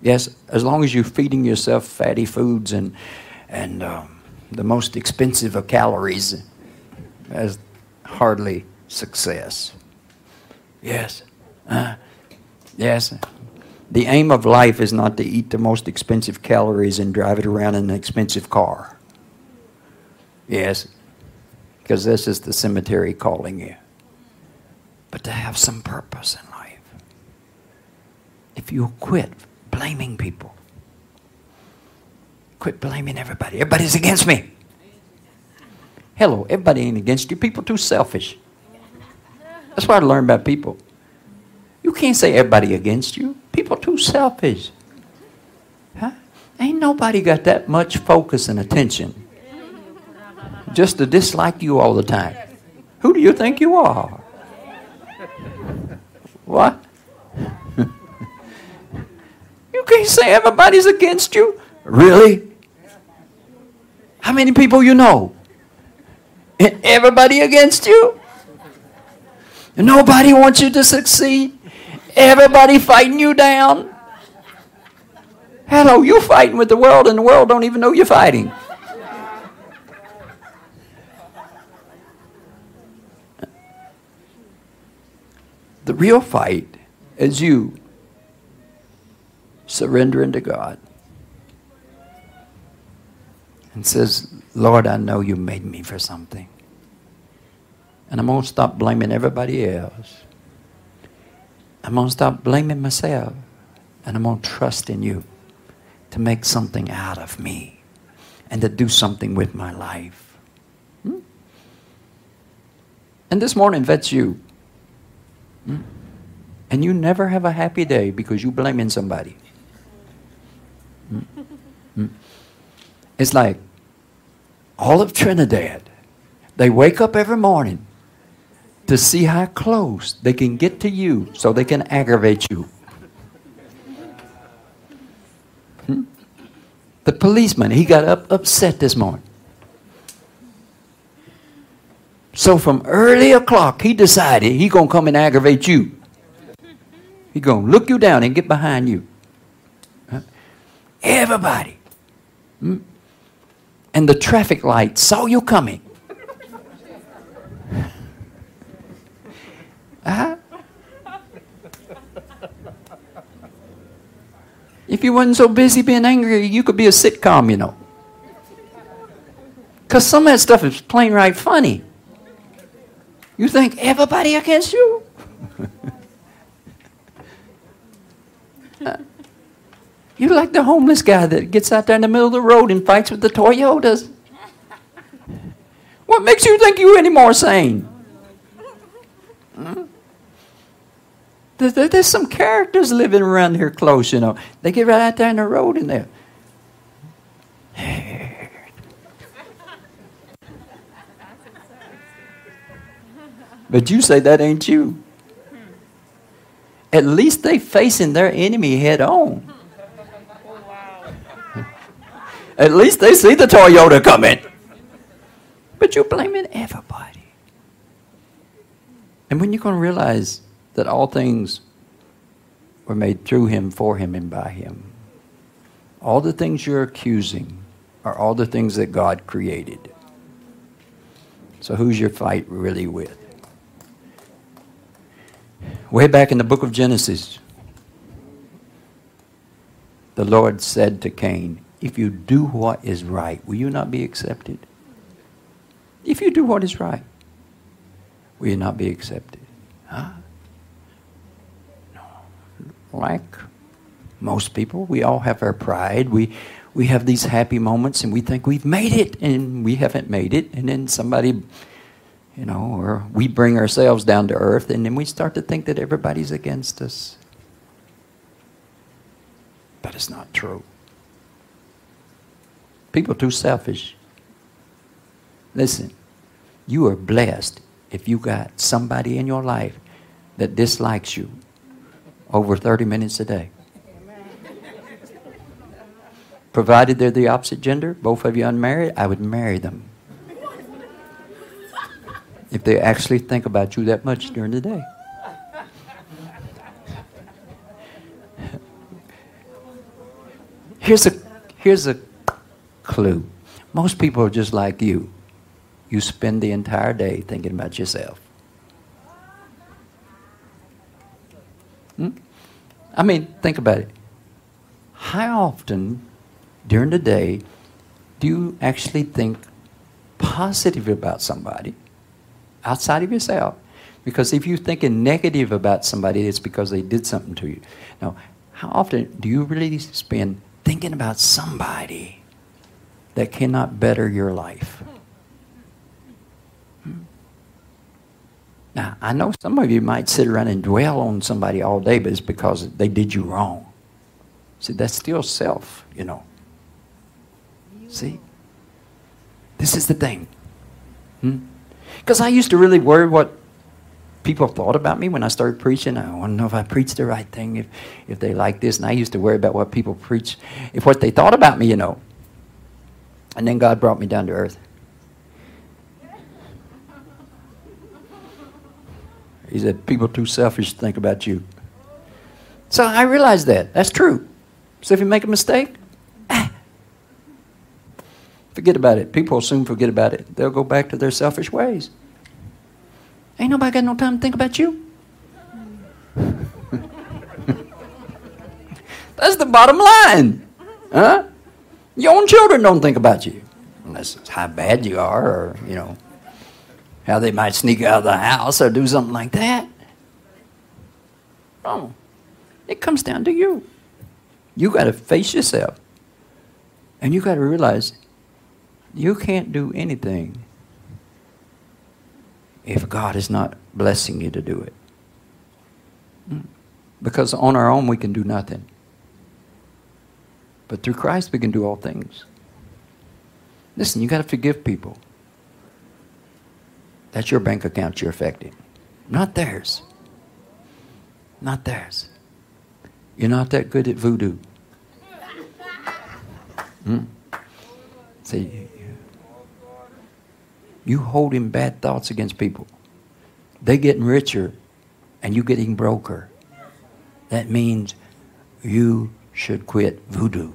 Yes, as long as you're feeding yourself fatty foods and and um, the most expensive of calories, as hardly success. Yes, uh, yes. The aim of life is not to eat the most expensive calories and drive it around in an expensive car. Yes, because this is the cemetery calling you. But to have some purpose in life. If you quit blaming people, quit blaming everybody. Everybody's against me. Hello, everybody ain't against you. People too selfish. That's what I learned about people. You can't say everybody against you. People too selfish. Huh? Ain't nobody got that much focus and attention just to dislike you all the time. Who do you think you are? What? *laughs* you can't say everybody's against you. Really? How many people you know? Everybody against you? Nobody wants you to succeed. Everybody fighting you down. Hello, you're fighting with the world, and the world don't even know you're fighting. The real fight is you surrendering to God and says, Lord, I know you made me for something. And I'm going to stop blaming everybody else. I'm going to stop blaming myself. And I'm going to trust in you to make something out of me and to do something with my life. Hmm? And this morning, that's you. Hmm? And you never have a happy day because you're blaming somebody. Hmm? Hmm? It's like all of Trinidad, they wake up every morning to see how close they can get to you so they can aggravate you. Hmm? The policeman, he got up upset this morning. So from early o'clock, he decided he gonna come and aggravate you. He gonna look you down and get behind you. Everybody. Hmm? And the traffic light saw you coming. If you wasn't so busy being angry, you could be a sitcom, you know. Because some of that stuff is plain right funny. You think everybody against you? uh, *laughs* you like the homeless guy that gets out there in the middle of the road and fights with the Toyotas. What makes you think you're any more sane? Hmm? There's some characters living around here close, you know. They get right out there in the road and they're *laughs* But you say that ain't you. At least they facing their enemy head on. *laughs* At least they see the Toyota coming. But you're blaming everybody. And when you're going to realize that all things were made through him, for him, and by him, all the things you're accusing are all the things that God created. So who's your fight really with? Way back in the book of Genesis, the Lord said to Cain, If you do what is right, will you not be accepted? If you do what is right, will you not be accepted? Huh? Like Most people, we all have our pride. We, we have these happy moments and we think we've made it and we haven't made it. And then somebody, you know, or we bring ourselves down to earth and then we start to think that everybody's against us. But it's not true. People are too selfish. Listen, you are blessed if you got somebody in your life that dislikes you over 30 minutes a day. Provided they're the opposite gender, both of you unmarried, I would marry them. If they actually think about you that much during the day. Here's a, here's a clue. Most people are just like you. You spend the entire day thinking about yourself. Hmm? I mean, think about it. How often during the day do you actually think positive about somebody outside of yourself? Because if you're thinking negative about somebody, it's because they did something to you. Now, how often do you really spend thinking about somebody that cannot better your life? Now, I know some of you might sit around and dwell on somebody all day, but it's because they did you wrong. See, that's still self, you know. See? This is the thing. Because hmm? I used to really worry what people thought about me when I started preaching. I want to know if I preached the right thing, if, if they like this. And I used to worry about what people preach, if what they thought about me, you know. And then God brought me down to earth. He said, People too selfish to think about you. So I realized that. That's true. So if you make a mistake, *sighs* forget about it. People will soon forget about it. They'll go back to their selfish ways. Ain't nobody got no time to think about you. *laughs* That's the bottom line. Huh? Your own children don't think about you. Unless it's how bad you are or, you know, how they might sneak out of the house or do something like that. Oh, it comes down to you. You got to face yourself. And you got to realize you can't do anything if God is not blessing you to do it. Hmm. Because on our own we can do nothing. But through Christ we can do all things. Listen, you got to forgive people. That's your bank account you're affecting, not theirs. Not theirs. You're not that good at voodoo. Hmm? See, you holding bad thoughts against people. They getting richer and you getting broker. That means you should quit voodoo.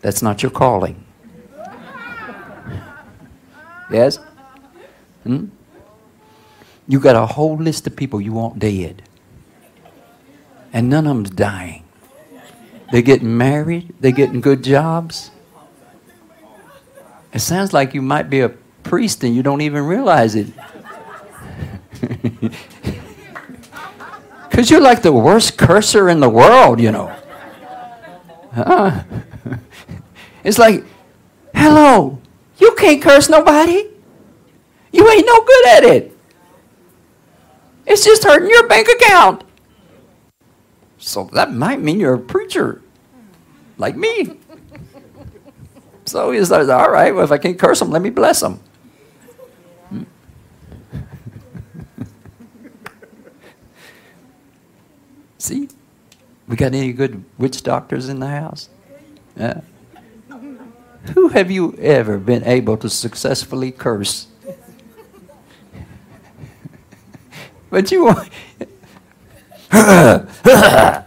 That's not your calling. Yes? Hmm? You got a whole list of people you want dead. And none of them's dying. They're getting married, they're getting good jobs. It sounds like you might be a priest and you don't even realize it. *laughs* Because you're like the worst cursor in the world, you know. Huh? *laughs* It's like, hello, you can't curse nobody. You ain't no good at it. It's just hurting your bank account. So that might mean you're a preacher, like me. So he says, all right, well, if I can't curse them, let me bless them. *laughs* See? We got any good witch doctors in the house? Yeah. Who have you ever been able to successfully curse? *laughs* but you want. *laughs*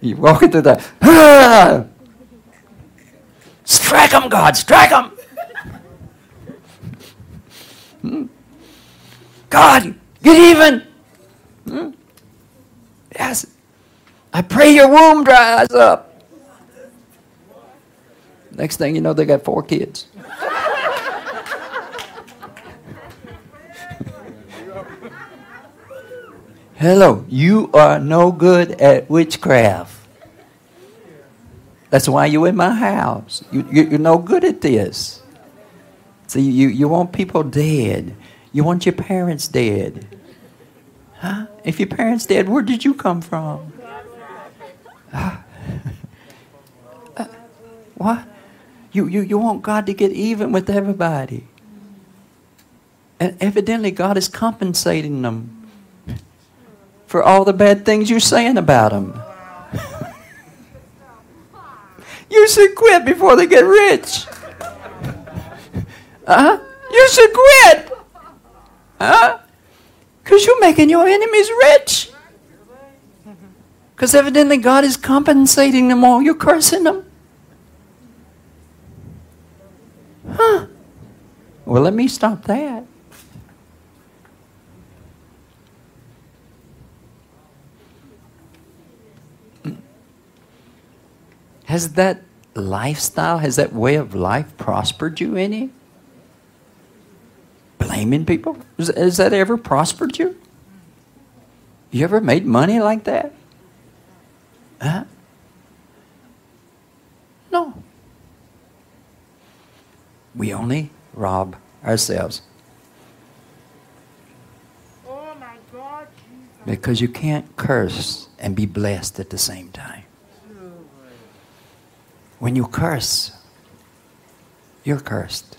you walk into the *laughs* Strike them, God, strike them. Hmm? God, get even. Hmm? Yes. I pray your womb dries up. Next thing you know, they got four kids. Hello, you are no good at witchcraft. That's why you're in my house. You, you, are no good at this. See, you, you want people dead. You want your parents dead. Huh? If your parents dead, where did you come from? *laughs* Uh, what? You, you, you want God to get even with everybody. And evidently, God is compensating them for all the bad things you're saying about them. *laughs* you should quit before they get rich. *laughs* Huh? You should quit. Huh? Because you're making your enemies rich. Because evidently God is compensating them all. You're cursing them. Huh. Well, let me stop that. Has that lifestyle, has that way of life prospered you any? Blaming people? Has, that ever prospered you? You ever made money like that? Huh? No. We only rob ourselves. Oh my God, because you can't curse and be blessed at the same time. When you curse, you're cursed.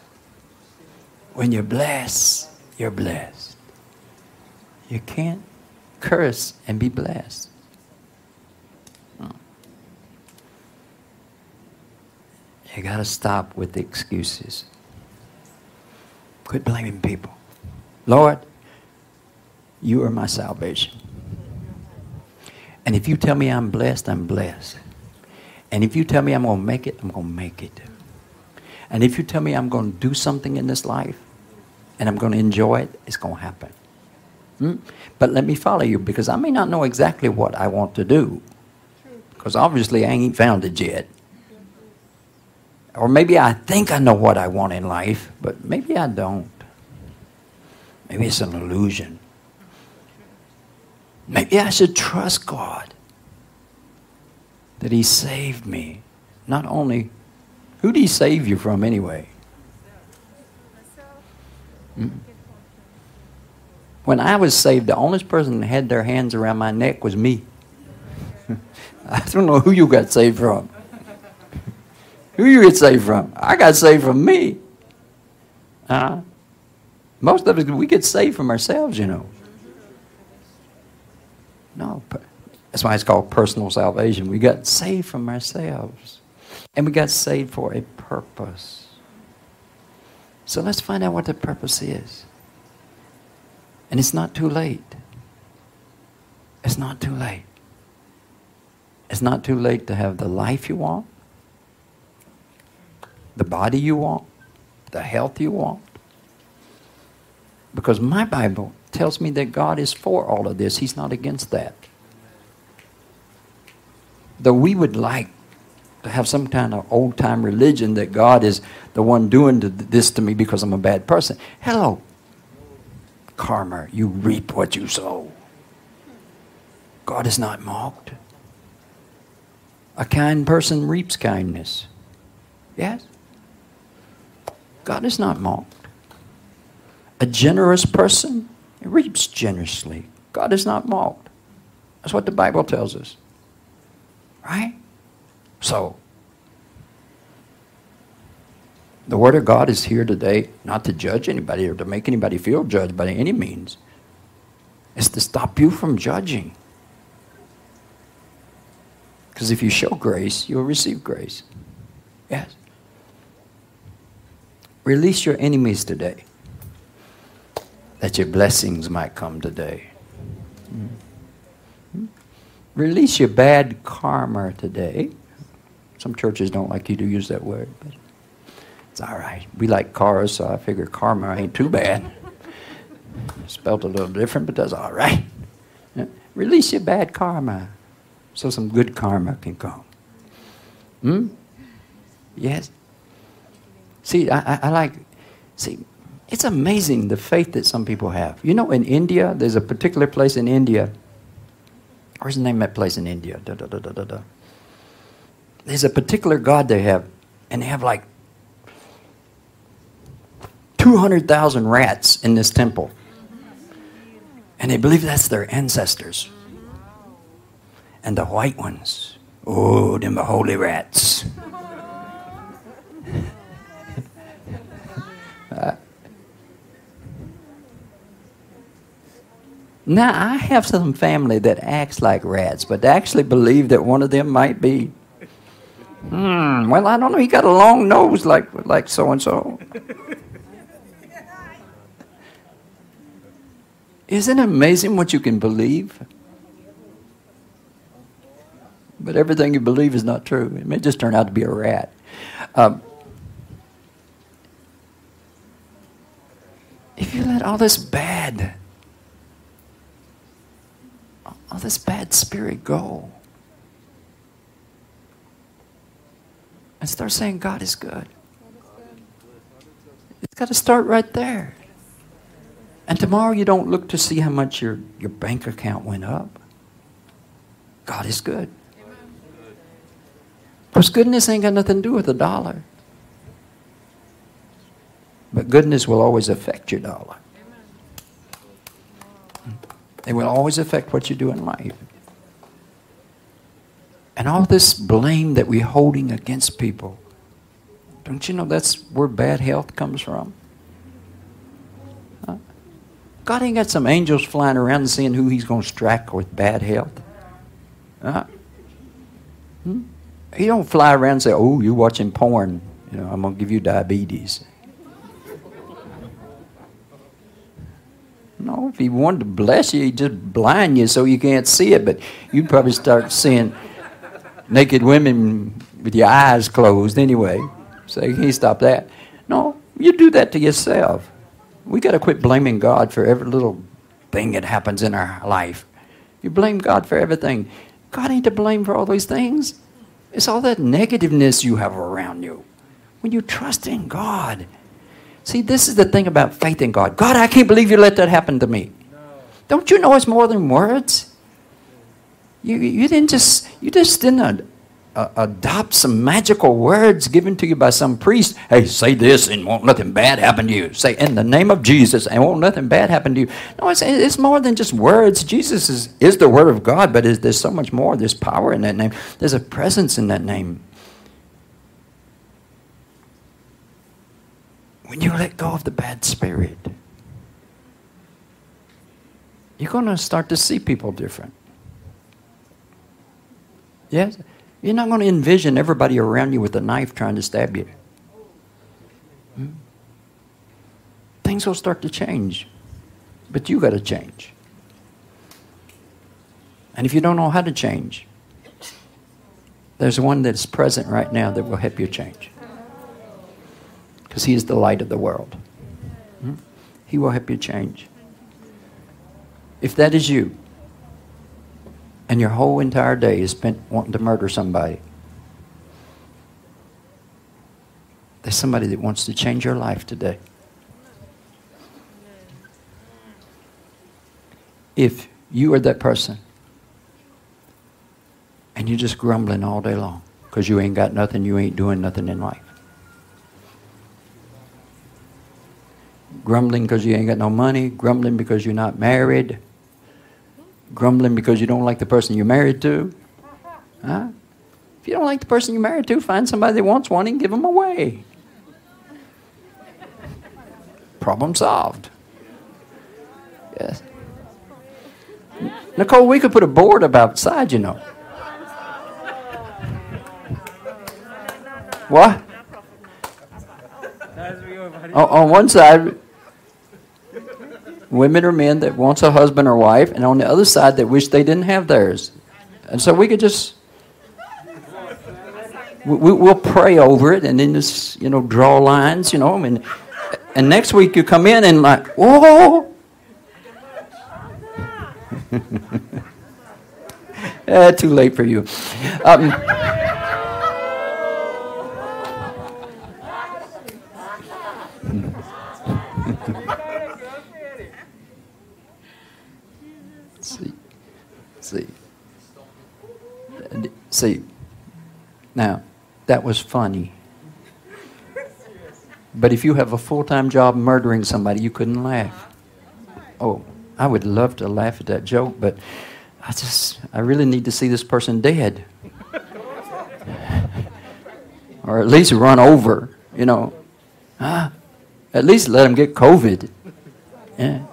When you bless, you're blessed. You can't curse and be blessed. You got to stop with the excuses. Quit blaming people. Lord, you are my salvation. And if you tell me I'm blessed, I'm blessed. And if you tell me I'm going to make it, I'm going to make it. And if you tell me I'm going to do something in this life and I'm going to enjoy it, it's going to happen. Hmm? But let me follow you because I may not know exactly what I want to do. Because obviously I ain't found it yet. Or maybe I think I know what I want in life, but maybe I don't. Maybe it's an illusion. Maybe I should trust God that He saved me. Not only, who did He save you from anyway? Hmm? When I was saved, the only person that had their hands around my neck was me. *laughs* I don't know who you got saved from. Who you get saved from? I got saved from me. Uh, most of us, we get saved from ourselves, you know. No, that's why it's called personal salvation. We got saved from ourselves. And we got saved for a purpose. So let's find out what the purpose is. And it's not too late. It's not too late. It's not too late to have the life you want the body you want, the health you want. Because my Bible tells me that God is for all of this, He's not against that. Though we would like to have some kind of old time religion that God is the one doing this to me because I'm a bad person. Hello. Karma, you reap what you sow. God is not mocked. A kind person reaps kindness. Yes? God is not mocked. A generous person reaps generously. God is not mocked. That's what the Bible tells us. Right? So, the Word of God is here today not to judge anybody or to make anybody feel judged by any means. It's to stop you from judging. Because if you show grace, you'll receive grace. Yes. Release your enemies today, that your blessings might come today. Release your bad karma today. Some churches don't like you to use that word, but it's all right. We like cars, so I figure karma ain't too bad. Spelled a little different, but that's all right. Release your bad karma so some good karma can come. Hmm? Yes? See, I, I, like, see, it's amazing the faith that some people have. You know, in India, there's a particular place in India Where's the name of that place in India? Da, da, da, da, da, da. There's a particular god they have, and they have like 200,000 rats in this temple. And they believe that's their ancestors. And the white ones, oh, them the holy rats. Now, I have some family that acts like rats, but they actually believe that one of them might be. Hmm, well, I don't know. He got a long nose like like so and so. Isn't it amazing what you can believe? But everything you believe is not true. It may just turn out to be a rat. Um, if you let all this bad, all this bad spirit go, and start saying God is good, it's got to start right there. And tomorrow you don't look to see how much your, your bank account went up. God is good. Because goodness ain't got nothing to do with a dollar. But goodness will always affect your dollar. It will always affect what you do in life. And all this blame that we're holding against people, don't you know that's where bad health comes from? God ain't got some angels flying around and seeing who he's going to strike with bad health. Uh, hmm? He don't fly around and say, oh, you're watching porn. You know, I'm going to give you diabetes. No, if he wanted to bless you, he'd just blind you so you can't see it. But you'd probably start seeing naked women with your eyes closed anyway. So you can't stop that. No, you do that to yourself. We got to quit blaming God for every little thing that happens in our life. You blame God for everything. God ain't to blame for all these things. It's all that negativeness you have around you. When you trust in God. See, this is the thing about faith in God. God, I can't believe you let that happen to me. No. Don't you know it's more than words? You, you didn't just you just didn't uh, adopt some magical words given to you by some priest. Hey, say this and won't nothing bad happen to you. Say in the name of Jesus and won't nothing bad happen to you. No, it's, it's more than just words. Jesus is, is the word of God, but is, there's so much more. There's power in that name. There's a presence in that name. When you let go of the bad spirit, you're going to start to see people different. Yes? You're not going to envision everybody around you with a knife trying to stab you. Hmm? Things will start to change, but you got to change. And if you don't know how to change, there's one that's present right now that will help you change. Because He is the light of the world. Hmm? He will help you change. If that is you, and your whole entire day is spent wanting to murder somebody. There's somebody that wants to change your life today. If you are that person and you're just grumbling all day long because you ain't got nothing, you ain't doing nothing in life. Grumbling because you ain't got no money, grumbling because you're not married, grumbling because you don't like the person you're married to. Huh? If you don't like the person you're married to, find somebody that wants one and give them away. Problem solved. Yes. Nicole, we could put a board up outside, you know. What? On one side, women or men that wants a husband or wife, and on the other side that wish they didn't have theirs. And so we could just we, will pray over it and then just you know draw lines, you know, and and next week you come in and like whoa. *laughs* eh, too late for you. Um, see. See. See, now, that was funny. But if you have a full time job murdering somebody, you couldn't laugh. Oh, I would love to laugh at that joke, but I just, I really need to see this person dead. *laughs* or at least run over, you know. Huh? At least let him get COVID. Yeah.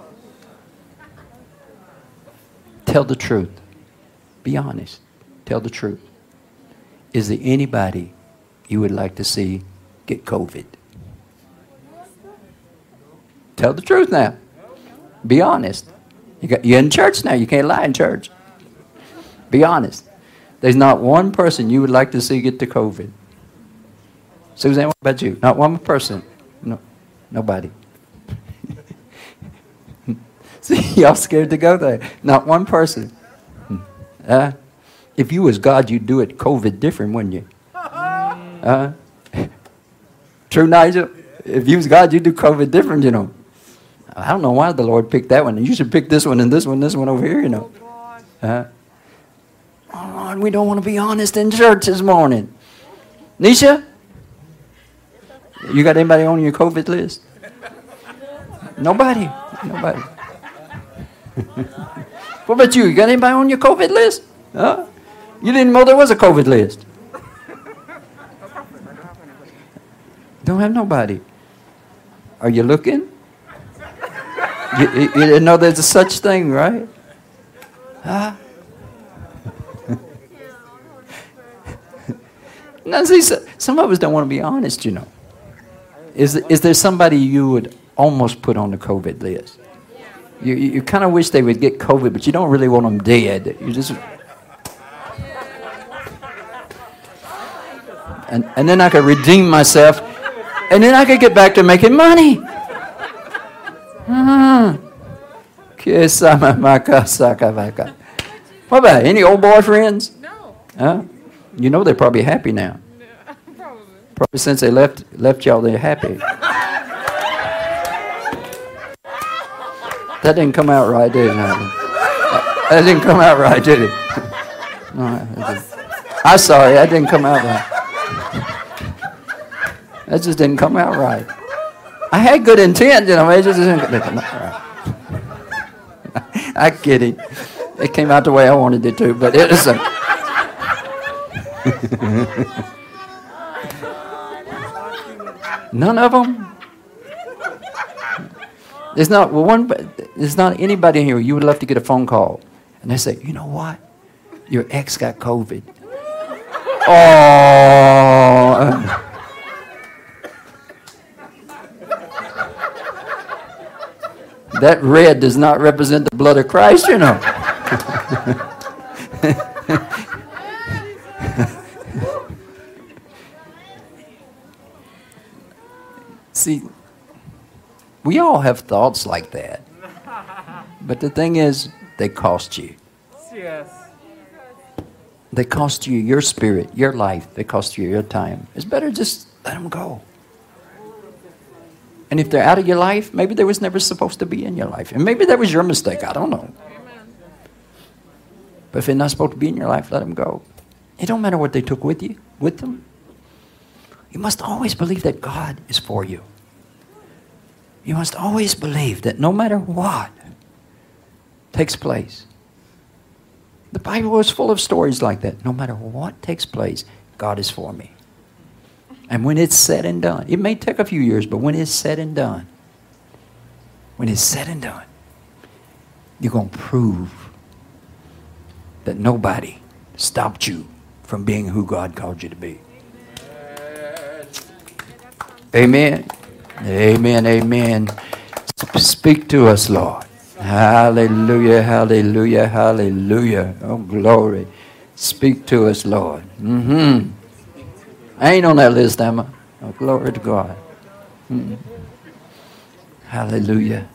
Tell the truth. Be honest. Tell the truth. Is there anybody you would like to see get COVID? Tell the truth now. Be honest. You you're in church now. You can't lie in church. Be honest. There's not one person you would like to see get the COVID. Suzanne, what about you? Not one person. No, nobody. *laughs* y'all scared to go there. Not one person. Uh, if you was God, you'd do it COVID different, wouldn't you? *laughs* Uh, *laughs* true, Nigel? If you was God, you'd do COVID different, you know. I don't know why the Lord picked that one. You should pick this one and this one, this one over here, you know. Uh, oh, Lord, we don't want to be honest in church this morning. Nisha? You got anybody on your COVID list? Nobody. Nobody. *laughs* what about you? You got anybody on your COVID list? Huh? You didn't know there was a COVID list. Don't have nobody. Are you looking? You, you, didn't know there's a such thing, right? Huh? *laughs* now, see, some of us don't want to be honest, you know. Is, is there somebody you would almost put on the COVID list? You, you kind of wish they would get COVID, but you don't really want them dead. You just and, and then I could redeem myself, and then I could get back to making money. *laughs* Uh-huh. What about any old boyfriends? No. Huh? You know they're probably happy now. *laughs* Probably. Probably since they left left y'all, they're happy. That didn't come out right, did it? That didn't come out right, did it? No, I'm sorry, that didn't come out right. That just didn't come out right. I had good intent, you know, it just didn't come out right. *laughs* I'm kidding. It came out the way I wanted it to, but it isn't. *laughs* None of them. There's not one. There's not anybody in here. You would love to get a phone call, and they say, "You know what? Your ex got COVID." *laughs* Oh. That red does not represent the blood of Christ, you know. *laughs* See, we all have thoughts like that. But the thing is, they cost you. Yes. They cost you your spirit, your life. They cost you your time. It's better just let them go. And if they're out of your life, maybe they was never supposed to be in your life. And maybe that was your mistake. I don't know. But if they're not supposed to be in your life, let them go. It don't matter what they took with you, with them. You must always believe that God is for you. You must always believe that no matter what takes place, the Bible is full of stories like that. No matter what takes place, God is for me. And when it's said and done, it may take a few years, but when it's said and done, when it's said and done, you're going to prove that nobody stopped you from being who God called you to be. Amen. Amen. Amen. Speak to us, Lord. Hallelujah. Hallelujah. Hallelujah. Oh, glory. Speak to us, Lord. Mm-hmm. I ain't on that list, am I? Oh, glory to God. Mm. Hallelujah.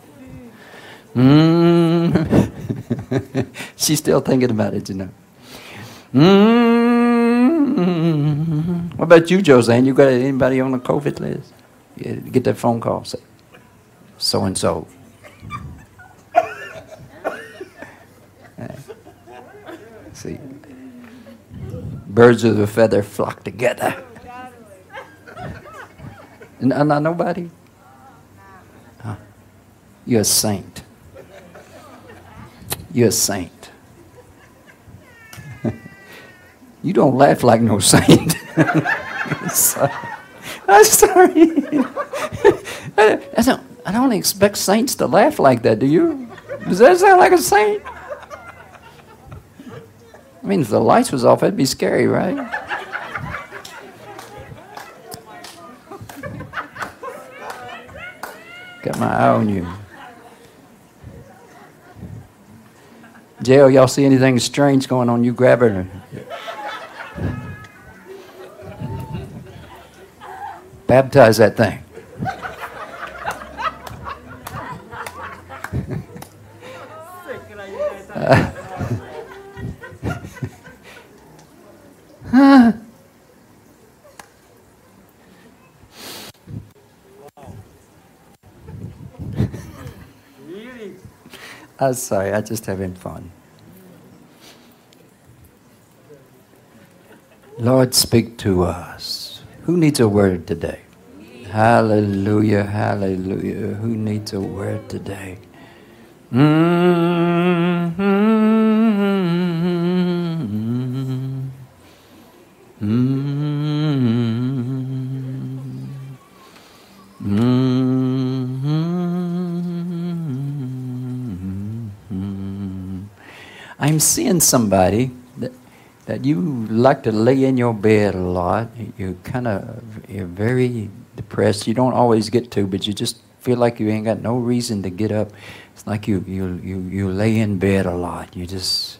Mm-hmm. *laughs* She's still thinking about it, you know. Mm-hmm. What about you, Joseanne? You got anybody on the COVID list? Get that phone call. Say, so and so. See. Birds of a feather flock together. No, uh, not nobody? Huh. You're a saint. You're a saint. *laughs* you don't laugh like no saint. *laughs* *laughs* I'm sorry. *laughs* I, don't, I don't expect saints to laugh like that, do you? Does that sound like a saint? I mean, if the lights was off, that'd be scary, right? Got my eye on you. Jail, y'all see anything strange going on? You grab her. Baptize that thing. uh, huh? I'm sorry, I'm just having fun. Lord, speak to us. Who needs a word today? Hallelujah, hallelujah. Who needs a word today? Mm-hmm. Mm-hmm. Mm-hmm. mm-hmm. I'm seeing somebody that, that you like to lay in your bed a lot. You're kind of, you're very depressed. You don't always get to, but you just feel like you ain't got no reason to get up. It's like you, you, you, you lay in bed a lot. You just,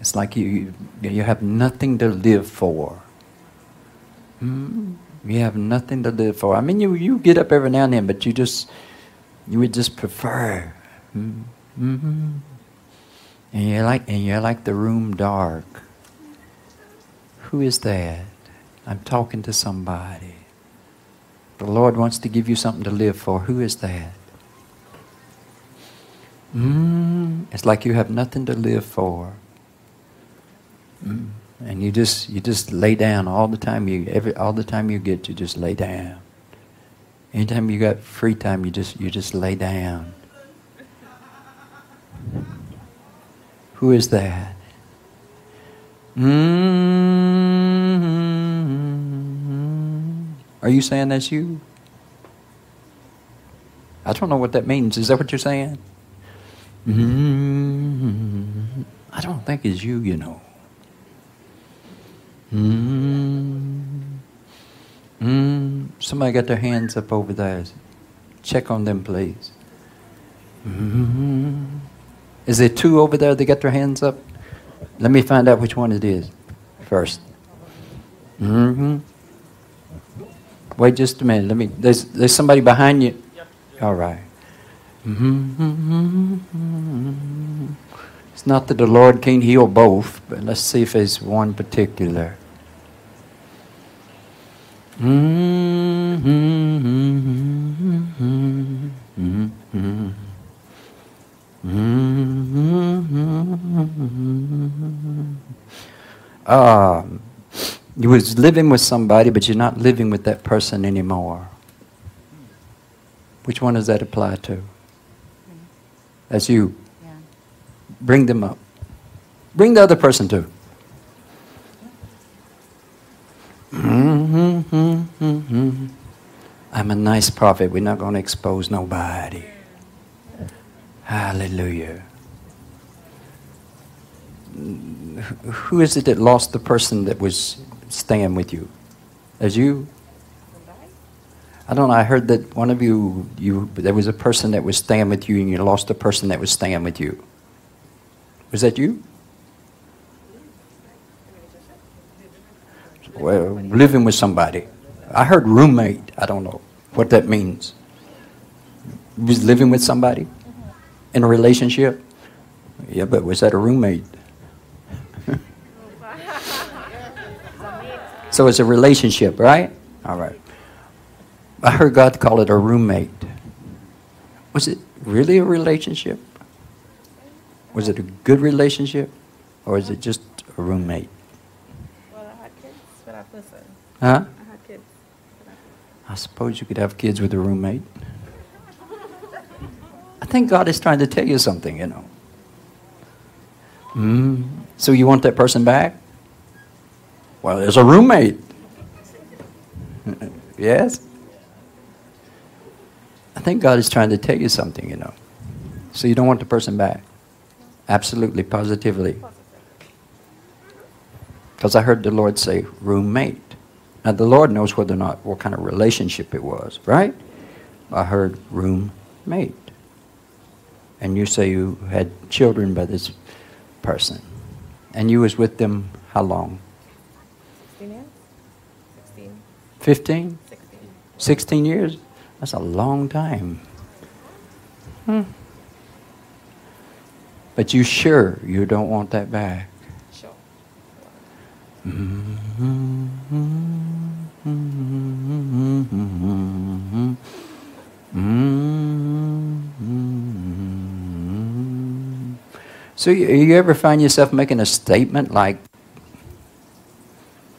it's like you, you have nothing to live for. Mm, you have nothing to live for. I mean, you, you get up every now and then, but you just, you would just prefer. Mm, mm-hmm. And you're like, and you're like the room dark. Who is that? I'm talking to somebody. The Lord wants to give you something to live for. Who is that? Mm, it's like you have nothing to live for. Mm, and you just you just lay down all the time you every all the time you get you just lay down. Anytime you got free time you just you just lay down. Who is that? Mm-hmm. Are you saying that's you? I don't know what that means. Is that what you're saying? Mm-hmm. I don't think it's you, you know. Mm-hmm. Somebody got their hands up over there. Check on them, please. Mm-hmm. Is there two over there that got their hands up? Let me find out which one it is first. Mm-hmm. Wait just a minute. Let me. There's there's somebody behind you. Yep. All right. mm-hmm. It's not that the Lord can't heal both, but let's see if there's one particular. Mm-hmm. Mm-hmm. Um, you was living with somebody, but you're not living with that person anymore. Which one does that apply to? That's you. Yeah. Bring them up. Bring the other person too. Mm-hmm, mm-hmm, mm-hmm. I'm a nice prophet. We're not going to expose nobody. Hallelujah. Who is it that lost the person that was staying with you? As you? I don't know. I heard that one of you, you there was a person that was staying with you, and you lost a person that was staying with you. Was that you? Well, living with somebody. I heard roommate. I don't know what that means. Was living with somebody? in a relationship? Yeah, but was that a roommate? So it's a relationship, right? All right. I heard God call it a roommate. Was it really a relationship? Was it a good relationship? Or is it just a roommate? Well, I had kids. Been I listen, Huh? I had kids. I suppose you could have kids with a roommate. I think God is trying to tell you something, you know. Mm. So you want that person back? Well, there's a roommate. yes? I think God is trying to tell you something, you know. So you don't want the person back? Absolutely, positively. Because I heard the Lord say roommate. Now the Lord knows whether or not what kind of relationship it was, right? I heard roommate. And you say you had children by this person. And you was with them how long? 16 years? 16. 15? 16. 16 years? That's a long time. Hmm. But you sure you don't want that back? Sure. So you, you ever find yourself making a statement like,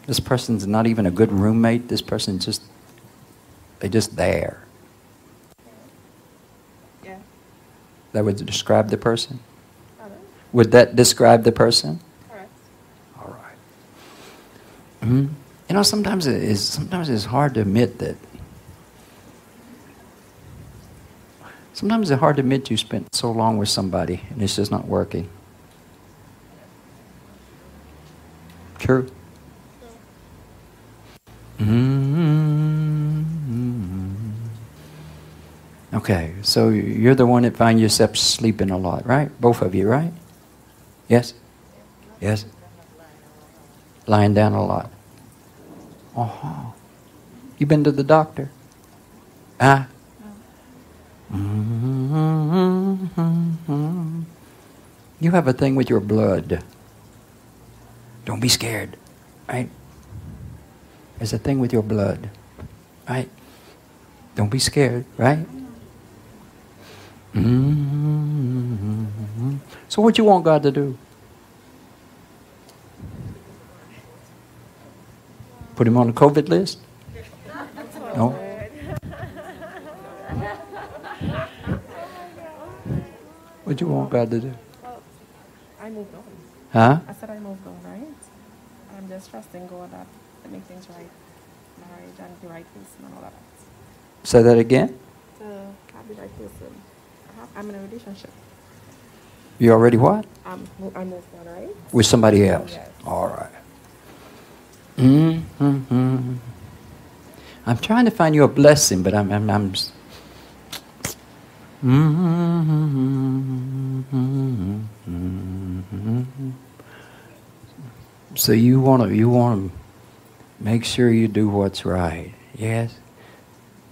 this person's not even a good roommate, this person's just, they're just there. Yeah. That would describe the person? Would that describe the person? Correct. All right. Mhm. You know, sometimes it is. Sometimes it's hard to admit that. Sometimes it's hard to admit you spent so long with somebody and it's just not working. True. Mm-hmm. Okay, so you're the one that find yourself sleeping a lot, right? Both of you, right? Yes. Yes. Lying down a lot. Oh, you been to the doctor? Ah. Mm-hmm. You have a thing with your blood. Don't be scared, right? There's a thing with your blood, right? Don't be scared, right? Mm-hmm. So, what you want God to do? Put him on the COVID list? No? What do you want God to do? Well, I moved on. Huh? I said I moved on, right? I'm just trusting God that to make things right. Marriage and the right person and all that. Say that again? To have the right person. I have, I'm in a relationship. You already what? I'm, mo- I moved on, right? With somebody else? Yes. All right. Mm-hmm. I'm trying to find you a blessing, but I'm. I'm, I'm s- Mm-hmm. So you want to you want to make sure you do what's right, yes.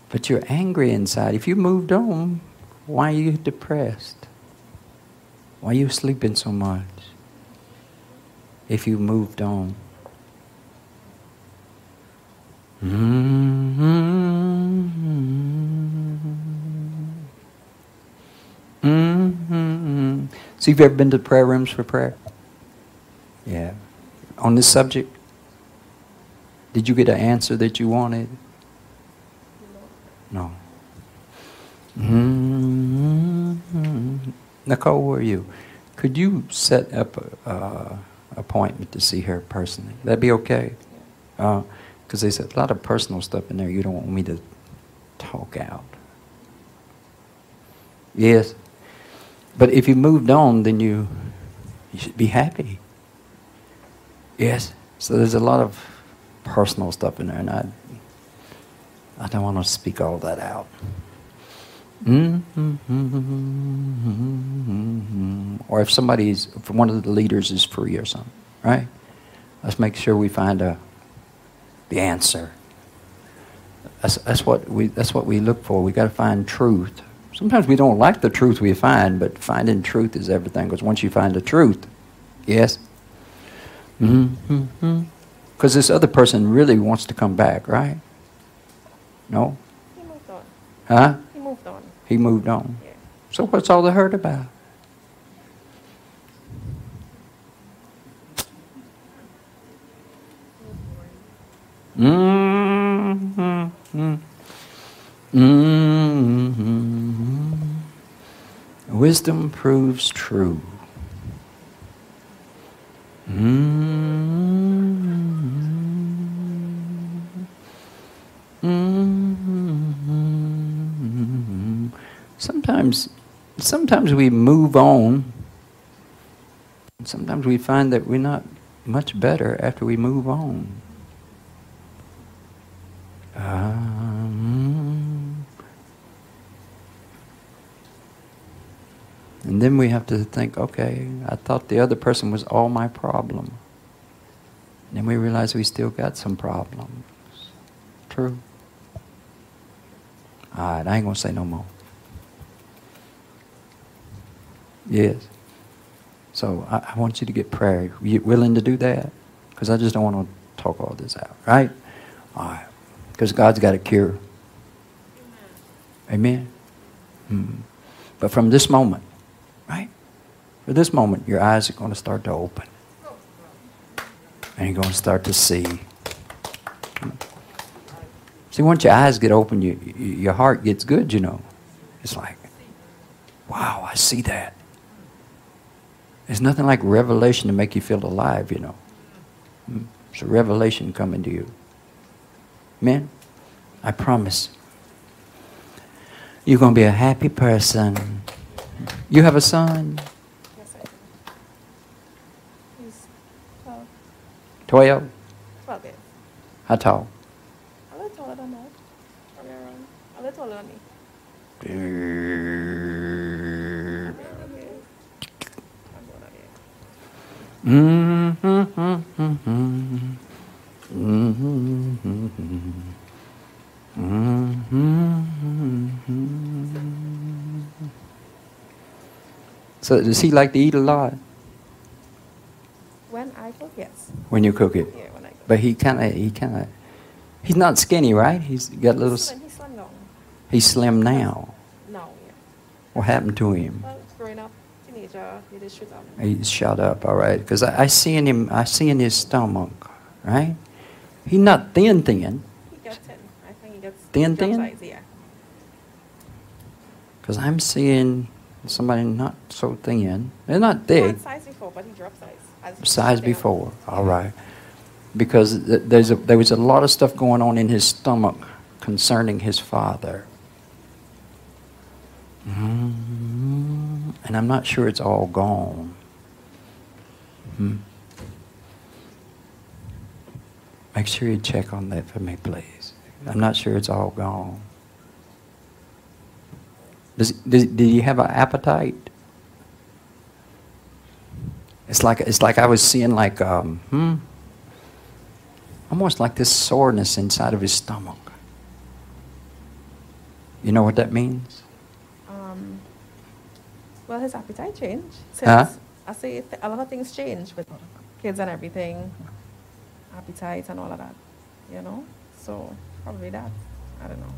But you're angry inside. If you moved on, why are you depressed? Why are you sleeping so much? If you moved on. Mm-hmm. Mm-hmm. So you've ever been to prayer rooms for prayer? Yeah. On this subject? Did you get an answer that you wanted? No. Mm-hmm. Nicole, where are you? Could you set up a uh, appointment to see her personally? That'd be okay. Because there's a lot of personal stuff in there you don't want me to talk out. Yes. But if you moved on, then you you should be happy. Yes. So there's a lot of personal stuff in there, and I I don't want to speak all that out. Mm-hmm. Or if somebody's, if one of the leaders is free or something, right? Let's make sure we find a, the answer. That's, that's, what we, that's what we look for. We got to find truth. Sometimes we don't like the truth we find, but finding truth is everything. Because once you find the truth, yes? Mm-hmm. Because this other person really wants to come back, right? No? He moved on. Huh? He moved on. He moved on. Yeah. So what's all the hurt about? Mm-hmm. Mm-hmm. Wisdom proves true. Mm-hmm. Sometimes, sometimes we move on. Sometimes we find that we're not much better after we move on. Um, and then we have to think, okay, I thought the other person was all my problem. And then we realize we still got some problems. True. All right, I ain't going to say no more. Yes. So I, I want you to get prayer. You willing to do that? Because I just don't want to talk all this out, right? All right. Because God's got a cure. Amen. Hmm. But from this moment? For this moment, your eyes are going to start to open. And you're going to start to see. See, once your eyes get open, you, you, your heart gets good, you know. It's like, wow, I see that. There's nothing like revelation to make you feel alive, you know. It's a revelation coming to you. Amen? I promise. You're going to be a happy person. You have a son? Yes, I do. He's 12. 12? 12 years. How tall? A little taller than that. Around. A little taller than me. I'm going out here. So does he like to eat a lot When I cook, yes. when you cook it? Yeah, when I cook. But he kind of he kind of he's not skinny, right? He's got little. He's slim, he's slim down. He's slim now. No, yeah. What happened to him? Well, growing up, teenager, he did shoot up. He's shot up, all right. Because I, I see in him, I see in his stomach, right? He's not thin, thin. He gets thin. I think he gets Thin, thin? size, yeah. Because I'm seeing somebody not so thin. They're not He thick. had size before, but he dropped size. Size before, all right. Because there's a, there was a lot of stuff going on in his stomach concerning his father. Mm, and I'm not sure it's all gone. Hmm. Make sure you check on that for me, please. I'm not sure it's all gone. Does, does, did he have an appetite? It's like it's like I was seeing like um, hmm, almost like this soreness inside of his stomach. You know what that means? Um, well, his appetite changed. Since Huh? I say th- a lot of things change with kids and everything, appetite and all of that, you know? So, probably that. I don't know.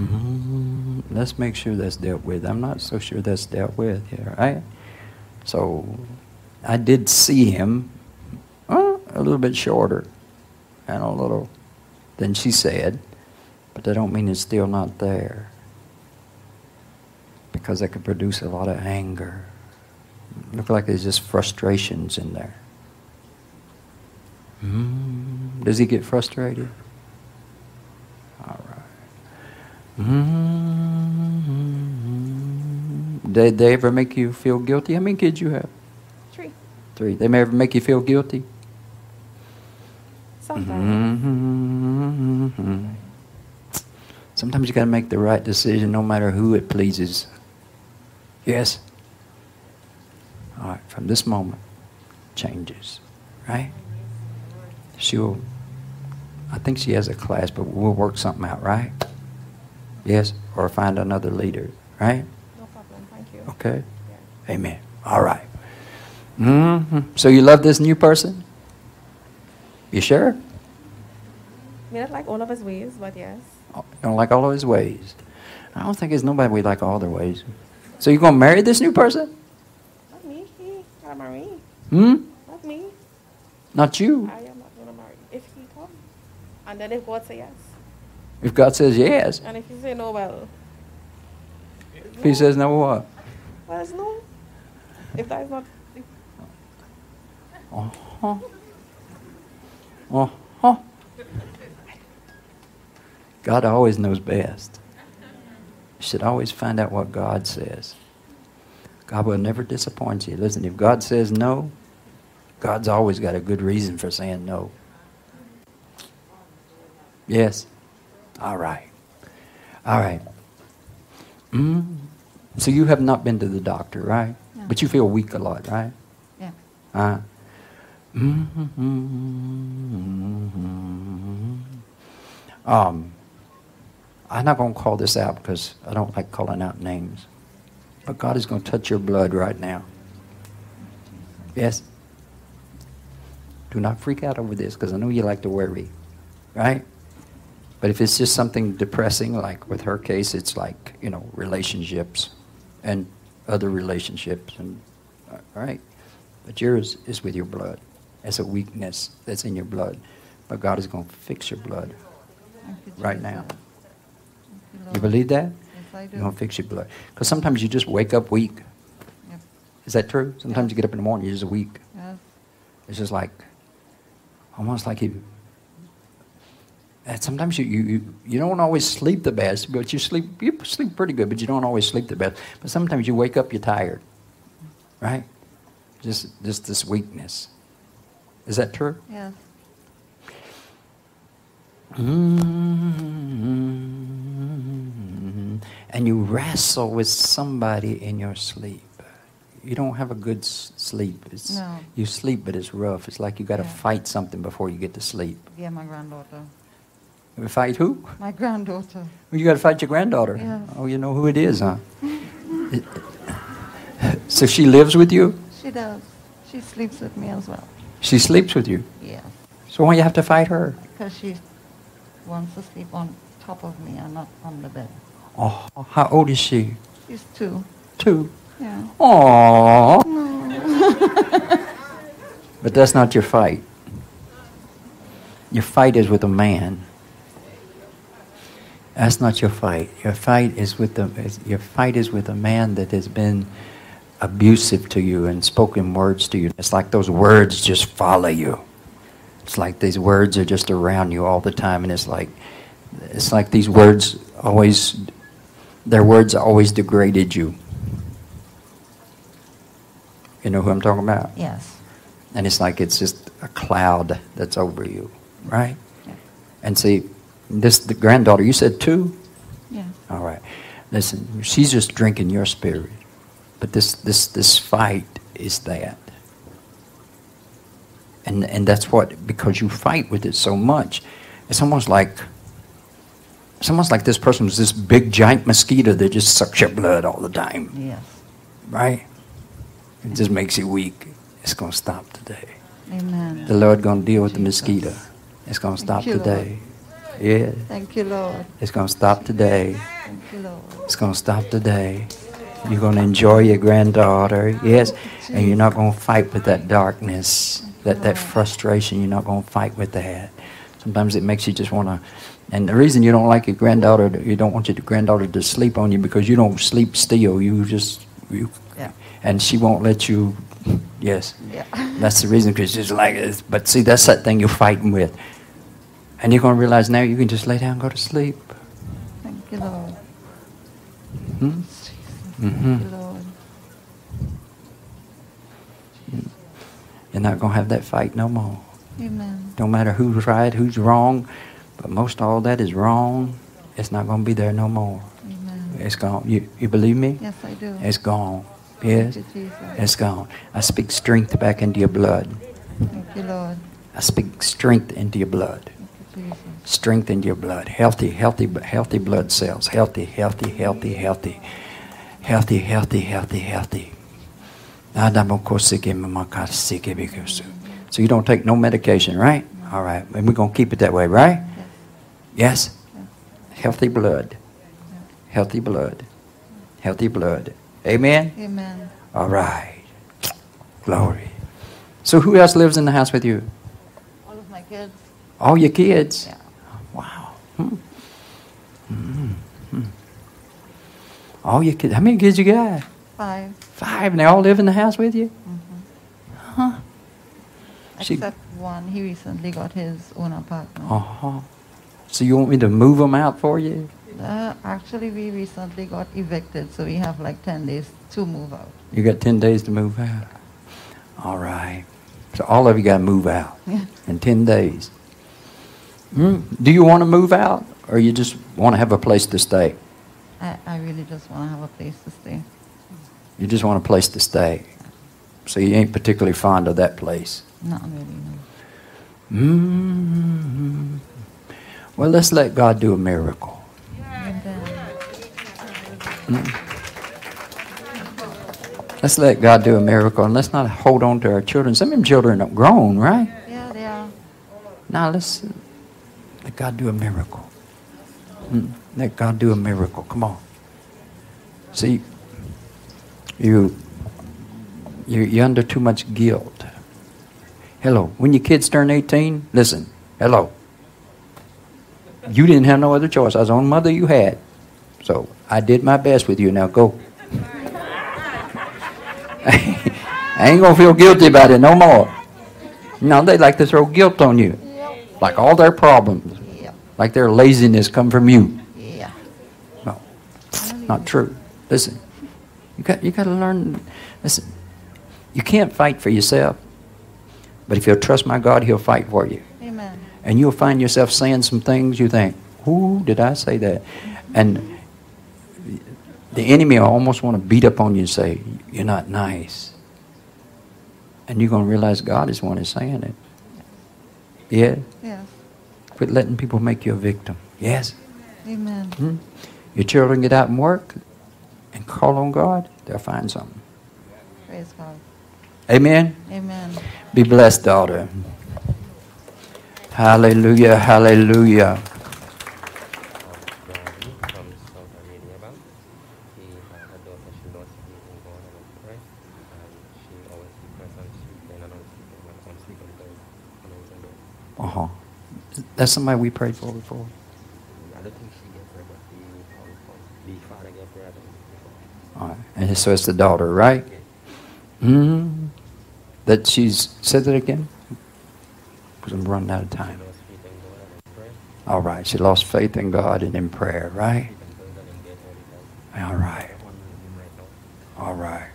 Mm, let's make sure that's dealt with. I'm not so sure that's dealt with here, right? So, I did see him uh, a little bit shorter and a little than she said, but that don't mean it's still not there because that could produce a lot of anger. Look like there's just frustrations in there. Mm, does he get frustrated? All right. Mm-hmm. Did they ever make you feel guilty? How many kids you have? Three. They may ever make you feel guilty? Sometimes. Mm-hmm. Sometimes you got to make the right decision no matter who it pleases. Yes? All right, from this moment, changes, right? She'll, I think she has a class, but we'll work something out, right? Yes? Or find another leader, right? No problem. Thank you. Okay? Yeah. Amen. All right. Hmm So you love this new person? You sure? May not like all of his ways, but yes. You don't like all of his ways. I don't think there's nobody we like all their ways. So you're going to marry this new person? Not me. He gotta marry me. Hmm? Not me. Not you. I am not gonna marry. If he come, And then if God says yes. If God says yes, And if you say no, well, if He says no, what? well, it's no. If that is not, Uh-huh. Uh-huh. God always knows best. You should always find out what God says. God will never disappoint you. Listen, if God says no, God's always got a good reason for saying no. Yes? All right. All right. Mm. So you have not been to the doctor, right? No. But you feel weak a lot, right? Yeah. Uh, um, I'm not going to call this out because I don't like calling out names. But God is going to touch your blood right now. Yes? Do not freak out over this because I know you like to worry. Right? But if it's just something depressing, like with her case, it's like, you know, relationships and other relationships. and All right? But yours is with your blood. It's a weakness that's in your blood. But God is going to fix your blood you, right now. Thank You believe that? Yes, I do. You're going to fix your blood. Because sometimes you just wake up weak. Yep. Is that true? Sometimes you get up in the morning, you're just weak. Yes. It's just like, almost like you. And sometimes you, you, you, you don't always sleep the best, but you sleep you sleep pretty good, but you don't always sleep the best. But sometimes you wake up, you're tired, right? Just just this weakness. Is that true? Yes. Mm-hmm. And you wrestle with somebody in your sleep. You don't have a good s- sleep. It's, No. You sleep, but it's rough. It's like you got to Yeah. fight something before you get to sleep. Yeah, my granddaughter. Fight who? My granddaughter. Well, you got to fight your granddaughter. Yes. Oh, you know who it is, huh? So she lives with you? She does. She sleeps with me as well. She sleeps with you. Yes. So why do you have to fight her? Because she wants to sleep on top of me and not on the bed. Oh, how old is she? She's two. Two. Yeah. Aww. No. *laughs* But that's not your fight. Your fight is with a man. That's not your fight. Your fight is with the your fight is with a man that has been abusive to you and spoken words to you. It's like those words just follow you. It's like these words are just around you all the time, and it's like it's like these words always their words always degraded you. You know who I'm talking about? Yes. And it's like it's just a cloud that's over you, right? Yeah. And see, this the granddaughter, you said two? Yeah. All right. Listen, she's just drinking your spirit. But this this this fight is that. And and that's what because you fight with it so much, it's almost like it's almost like this person was this big giant mosquito that just sucks your blood all the time. Yes. Right? It just makes you weak. It's gonna stop today. Amen. The Lord gonna deal with the mosquito. It's gonna stop you, Lord. today. Yeah. Thank you, Lord. It's gonna stop today. Thank you, Lord. It's gonna stop today. You're gonna enjoy your granddaughter, yes, and you're not gonna fight with that darkness, that that frustration. You're not gonna fight with that. Sometimes it makes you just wanna. And the reason you don't like your granddaughter, you don't want your granddaughter to sleep on you because you don't sleep still. You just you, Yeah. and she won't let you. Yes, Yeah. *laughs* that's the reason because she's like. this. But see, that's that thing you're fighting with, and you're gonna realize now you can just lay down, and go to sleep. Thank you, Lord. Hmm? Mhm. You, Lord. You're not going to have that fight no more. Amen. No matter who's right, who's wrong, but most all that is wrong, it's not going to be there no more. Amen. It's gone. You, you believe me? Yes, I do. It's gone. Yes? Thank you, Jesus. It's gone. I speak strength back into your blood. Thank you, Lord. I speak strength into your blood. You, Strength into your blood. Healthy, healthy, healthy blood cells. Healthy, healthy, healthy, healthy. Healthy, healthy, healthy, healthy. So you don't take no medication, right? All right. And we're going to keep it that way, right? Yes. Healthy blood. Healthy blood. Healthy blood. Amen? Amen. All right. Glory. So who else lives in the house with you? All of my kids. All your kids? Yeah. Wow. Hmm. Mm-hmm. All your kids. How many kids you got? Five. Five, and they all live in the house with you? Huh? She- Except one, he recently got his own apartment. Uh huh. So you want me to move them out for you? Uh, actually, we recently got evicted, so we have like 10 days to move out. You got 10 days to move out. All right. So all of you got to move out Yeah. in 10 days. Hmm? Do you want to move out or you just want to have a place to stay? I, I really just want to have a place to stay. You just want a place to stay. So you ain't particularly fond of that place. Not really, no. mm Well, let's let God do a miracle. Then, Let's let God do a miracle and let's not hold on to our children. Some of them children are grown, right? yeah, they are. Now let's let God do a miracle. Mm, Let God do a miracle. Come on. See, you you're, you're under too much guilt. Hello. When your kids turn 18, listen. Hello. You didn't have no other choice. I was the only mother you had. So I did my best with you. Now go. *laughs* I ain't gonna feel guilty about it no more. No, they like to throw guilt on you. Like all their problems. Like their laziness come from you. Yeah. No, not true. Listen, you got you got to learn. Listen, you can't fight for yourself, but if you'll trust my God, He'll fight for you, Amen. and you'll find yourself saying some things you think, "Who did I say that?" And the enemy will almost want to beat up on you and say, "You're not nice," and you're going to realize God is the one who's saying it. Yeah, Yes. quit letting people make you a victim. Yes. Amen. Hmm? Your children get out and work and call on God, they'll find something. Praise God. Amen. Amen. Be blessed, daughter. Hallelujah, hallelujah. from Saudi Arabia back. He had a daughter, And so it's the daughter, right? hmm That she's said that again? Because I'm running out of time. All right. She lost faith in God and in prayer, right? All time. All right. One room right now. All right.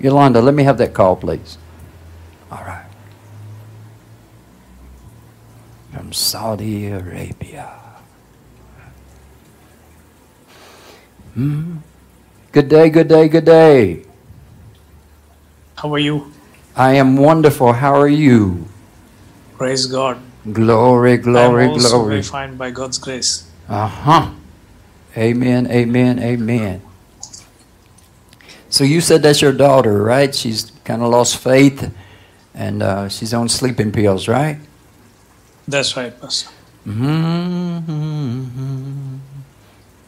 Yolanda, let me have that call, please. All right. from Saudi Arabia. Hmm. Good day, good day, good day. How are you? I am wonderful. How are you? Praise God. Glory, glory, I'm also glory. very fine by God's grace. Uh huh. Amen, amen, amen. So you said that's your daughter, right? She's kind of lost faith and uh, she's on sleeping pills, right? That's right, Pastor. Mm-hmm.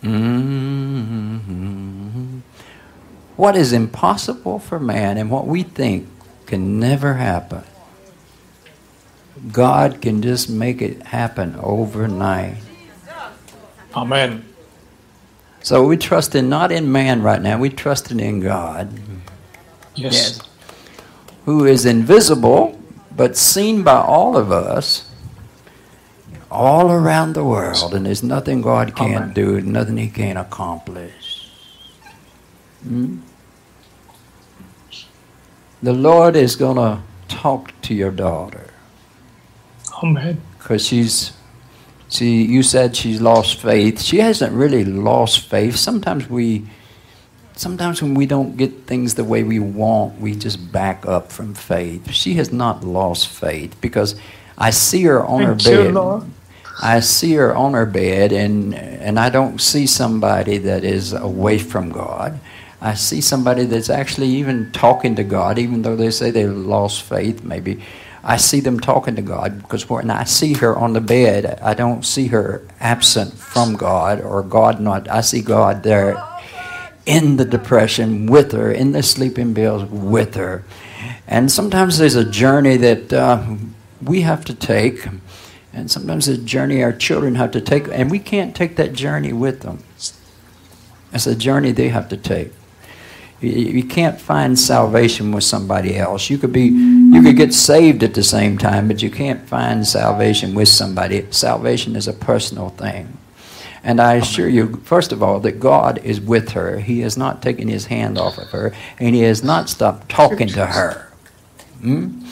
Mm-hmm. What is impossible for man and what we think can never happen, God can just make it happen overnight. Amen. So we trusting not in man right now, we trusting in God. Yes. Who is invisible but seen by all of us all around the world, and there's nothing God can't Amen. do, nothing He can't accomplish. Hmm? The Lord is going to talk to your daughter Amen. because she's see you said she's lost faith. She hasn't really lost faith. Sometimes we sometimes when we don't get things the way we want we just back up from faith. She has not lost faith because i see her on her Thank you, bed. I see her on her bed and and i don't see somebody that is away from god. I see somebody that's actually even talking to God, even though they say they lost faith, maybe. I see them talking to God because when I see her on the bed, I don't see her absent from God or God not. I see God there in the depression with her, in the sleeping pills with her. And sometimes there's a journey that uh, we have to take, and sometimes a journey our children have to take, and we can't take that journey with them. It's a journey they have to take. You, you can't find salvation with somebody else. You could be, you could get saved at the same time, but you can't find salvation with somebody. Salvation is a personal thing. And I assure you, first of all, that God is with her. He has not taken his hand off of her, and he has not stopped talking to her. Hmm?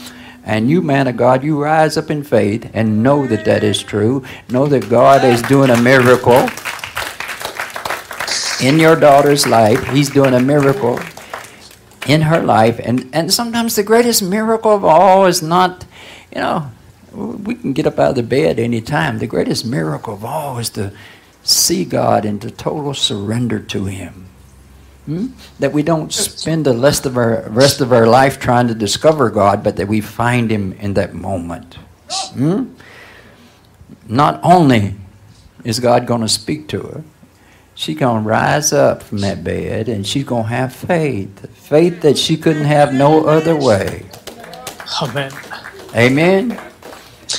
And you, man of God, you rise up in faith and know that that is true. Know that God is doing a miracle in your daughter's life. He's doing a miracle in her life. And, and sometimes the greatest miracle of all is not, you know, we can get up out of the bed any time. The greatest miracle of all is to see God and to total surrender to Him. Hmm? That we don't spend the rest of our rest of our life trying to discover God, but that we find Him in that moment. Hmm? Not only is God going to speak to her, she's going to rise up from that bed and she's going to have faith, faith that she couldn't have no other way. Amen. Amen.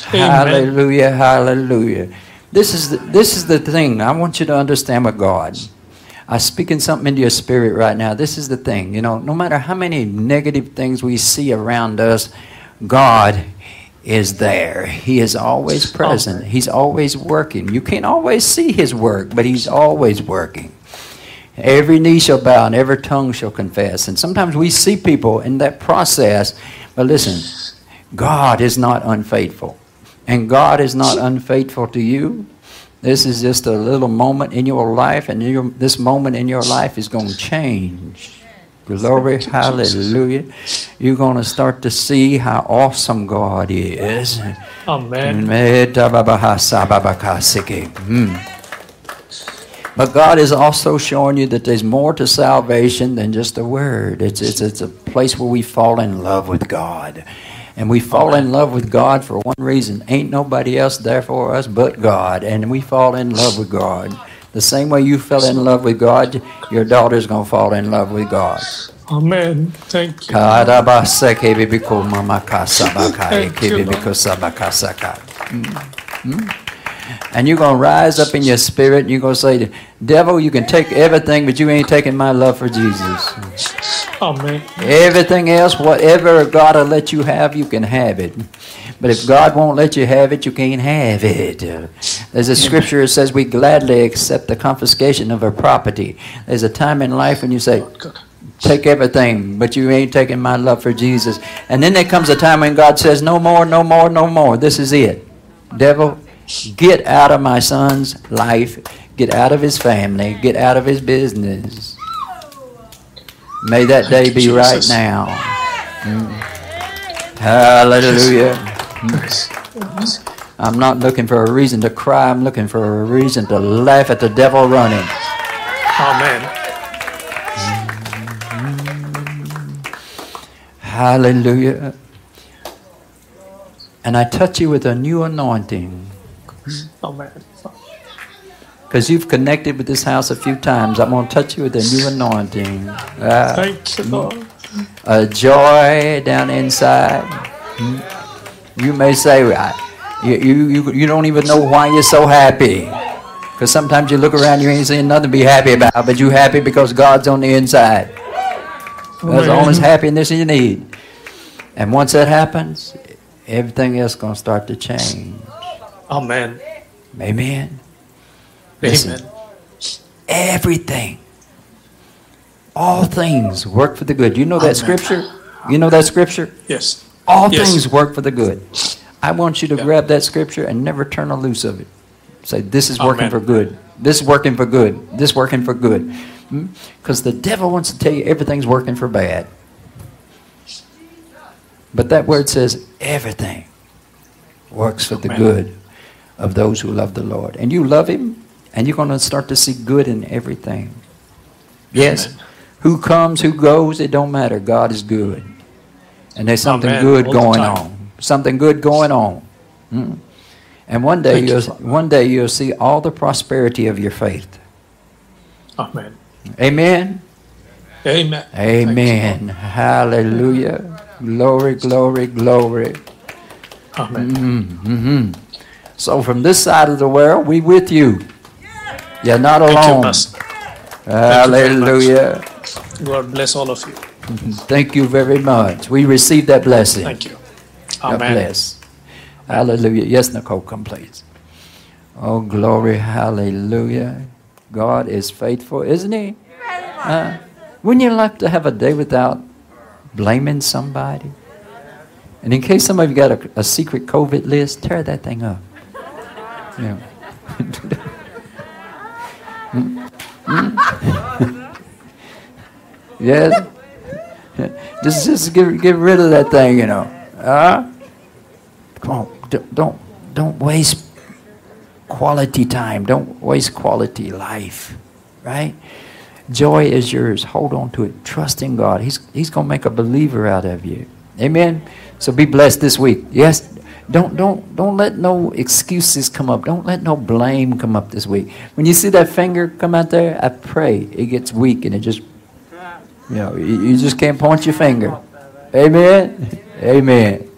Hallelujah, hallelujah. This is the, this is the thing. I want you to understand with God. I'm speaking something into your spirit right now. This is the thing. You know, no matter how many negative things we see around us, God is there. He is always present. He's always working. You can't always see his work, but he's always working. Every knee shall bow and every tongue shall confess. And sometimes we see people in that process, but listen, God is not unfaithful. And God is not unfaithful to you. This is just a little moment in your life, and your, this moment in your life is going to change. Glory, hallelujah. You're going to start to see how awesome God is. Amen. Mm. But God is also showing you that there's more to salvation than just a word. It's, it's, it's a place where we fall in love with God. And we fall in love with God for one reason. Ain't nobody else there for us but God. And we fall in love with God. The same way you fell in love with God, your daughter's going to fall in love with God. Amen. Thank you. *laughs* And you're going to rise up in your spirit and you're going to say, Devil, you can take everything, but you ain't taking my love for Jesus. Amen. Everything else, whatever God will let you have, you can have it. But if God won't let you have it, you can't have it. There's a scripture that says we gladly accept the confiscation of our property. There's a time in life when you say, take everything, but you ain't taking my love for Jesus. And then there comes a time when God says, no more, no more, no more. This is it. Devil, get out of my son's life. Get out of his family. Get out of his business. May that day be right now. Mm. Hallelujah. Mm. I'm not looking for a reason to cry. I'm looking for a reason to laugh at the devil running. Amen. Hallelujah. And I touch you with a new anointing. *laughs* Because you've connected with this house a few times. I'm going to touch you with a new anointing. Uh, Thank you, Lord. a joy down inside. Hmm? You may say, you, you, you, don't even know why you're so happy. Because sometimes you look around, you ain't seeing nothing to be happy about, but you're happy because God's on the inside. That's the only happiness you need. And once that happens, everything else going to start to change. Amen. Amen. Listen. Amen. Everything. All things work for the good. You know that Amen. scripture? You know that scripture? Yes. All Yes. things work for the good. I want you to Yeah. grab that scripture and never turn a loose of it. Say, this is working Amen. for good. This is working for good. This working for good. Hmm? Because the devil wants to tell you everything's working for bad. But that word says everything works for the good of those who love the Lord. And you love him, and you're going to start to see good in everything. Yes. Amen. Who comes, who goes, it don't matter. God is good. And there's something Amen. good All going on. Something good going on. Mm. And one day Thank you, you'll Father. one day you'll see all the prosperity of your faith. Amen. Amen. Amen. Amen. Hallelujah. Glory, glory, glory. Amen. hmm So from this side of the world, we with you. You're not Thank you, alone. Pastor. Hallelujah. God bless all of you. *laughs* Thank you very much. We receive that blessing. Thank you. God bless. Hallelujah. Yes, Nicole, come please. Oh, glory. Hallelujah. God is faithful, isn't he? Uh, wouldn't you like to have a day without blaming somebody? And in case some of you got a, a secret COVID list, tear that thing up. Yeah. Mm. Mm. yes. just just get get rid of that thing, you know. Huh? Come on, don't don't, don't waste quality time. Don't waste quality life, right? Joy is yours. Hold on to it. Trust in God. He's He's gonna make a believer out of you. Amen. So be blessed this week. Yes. Don't don't don't let no excuses come up. Don't let no blame come up this week. When you see that finger come out there, I pray it gets weak and it just you know you, just can't point your finger. Amen. Amen.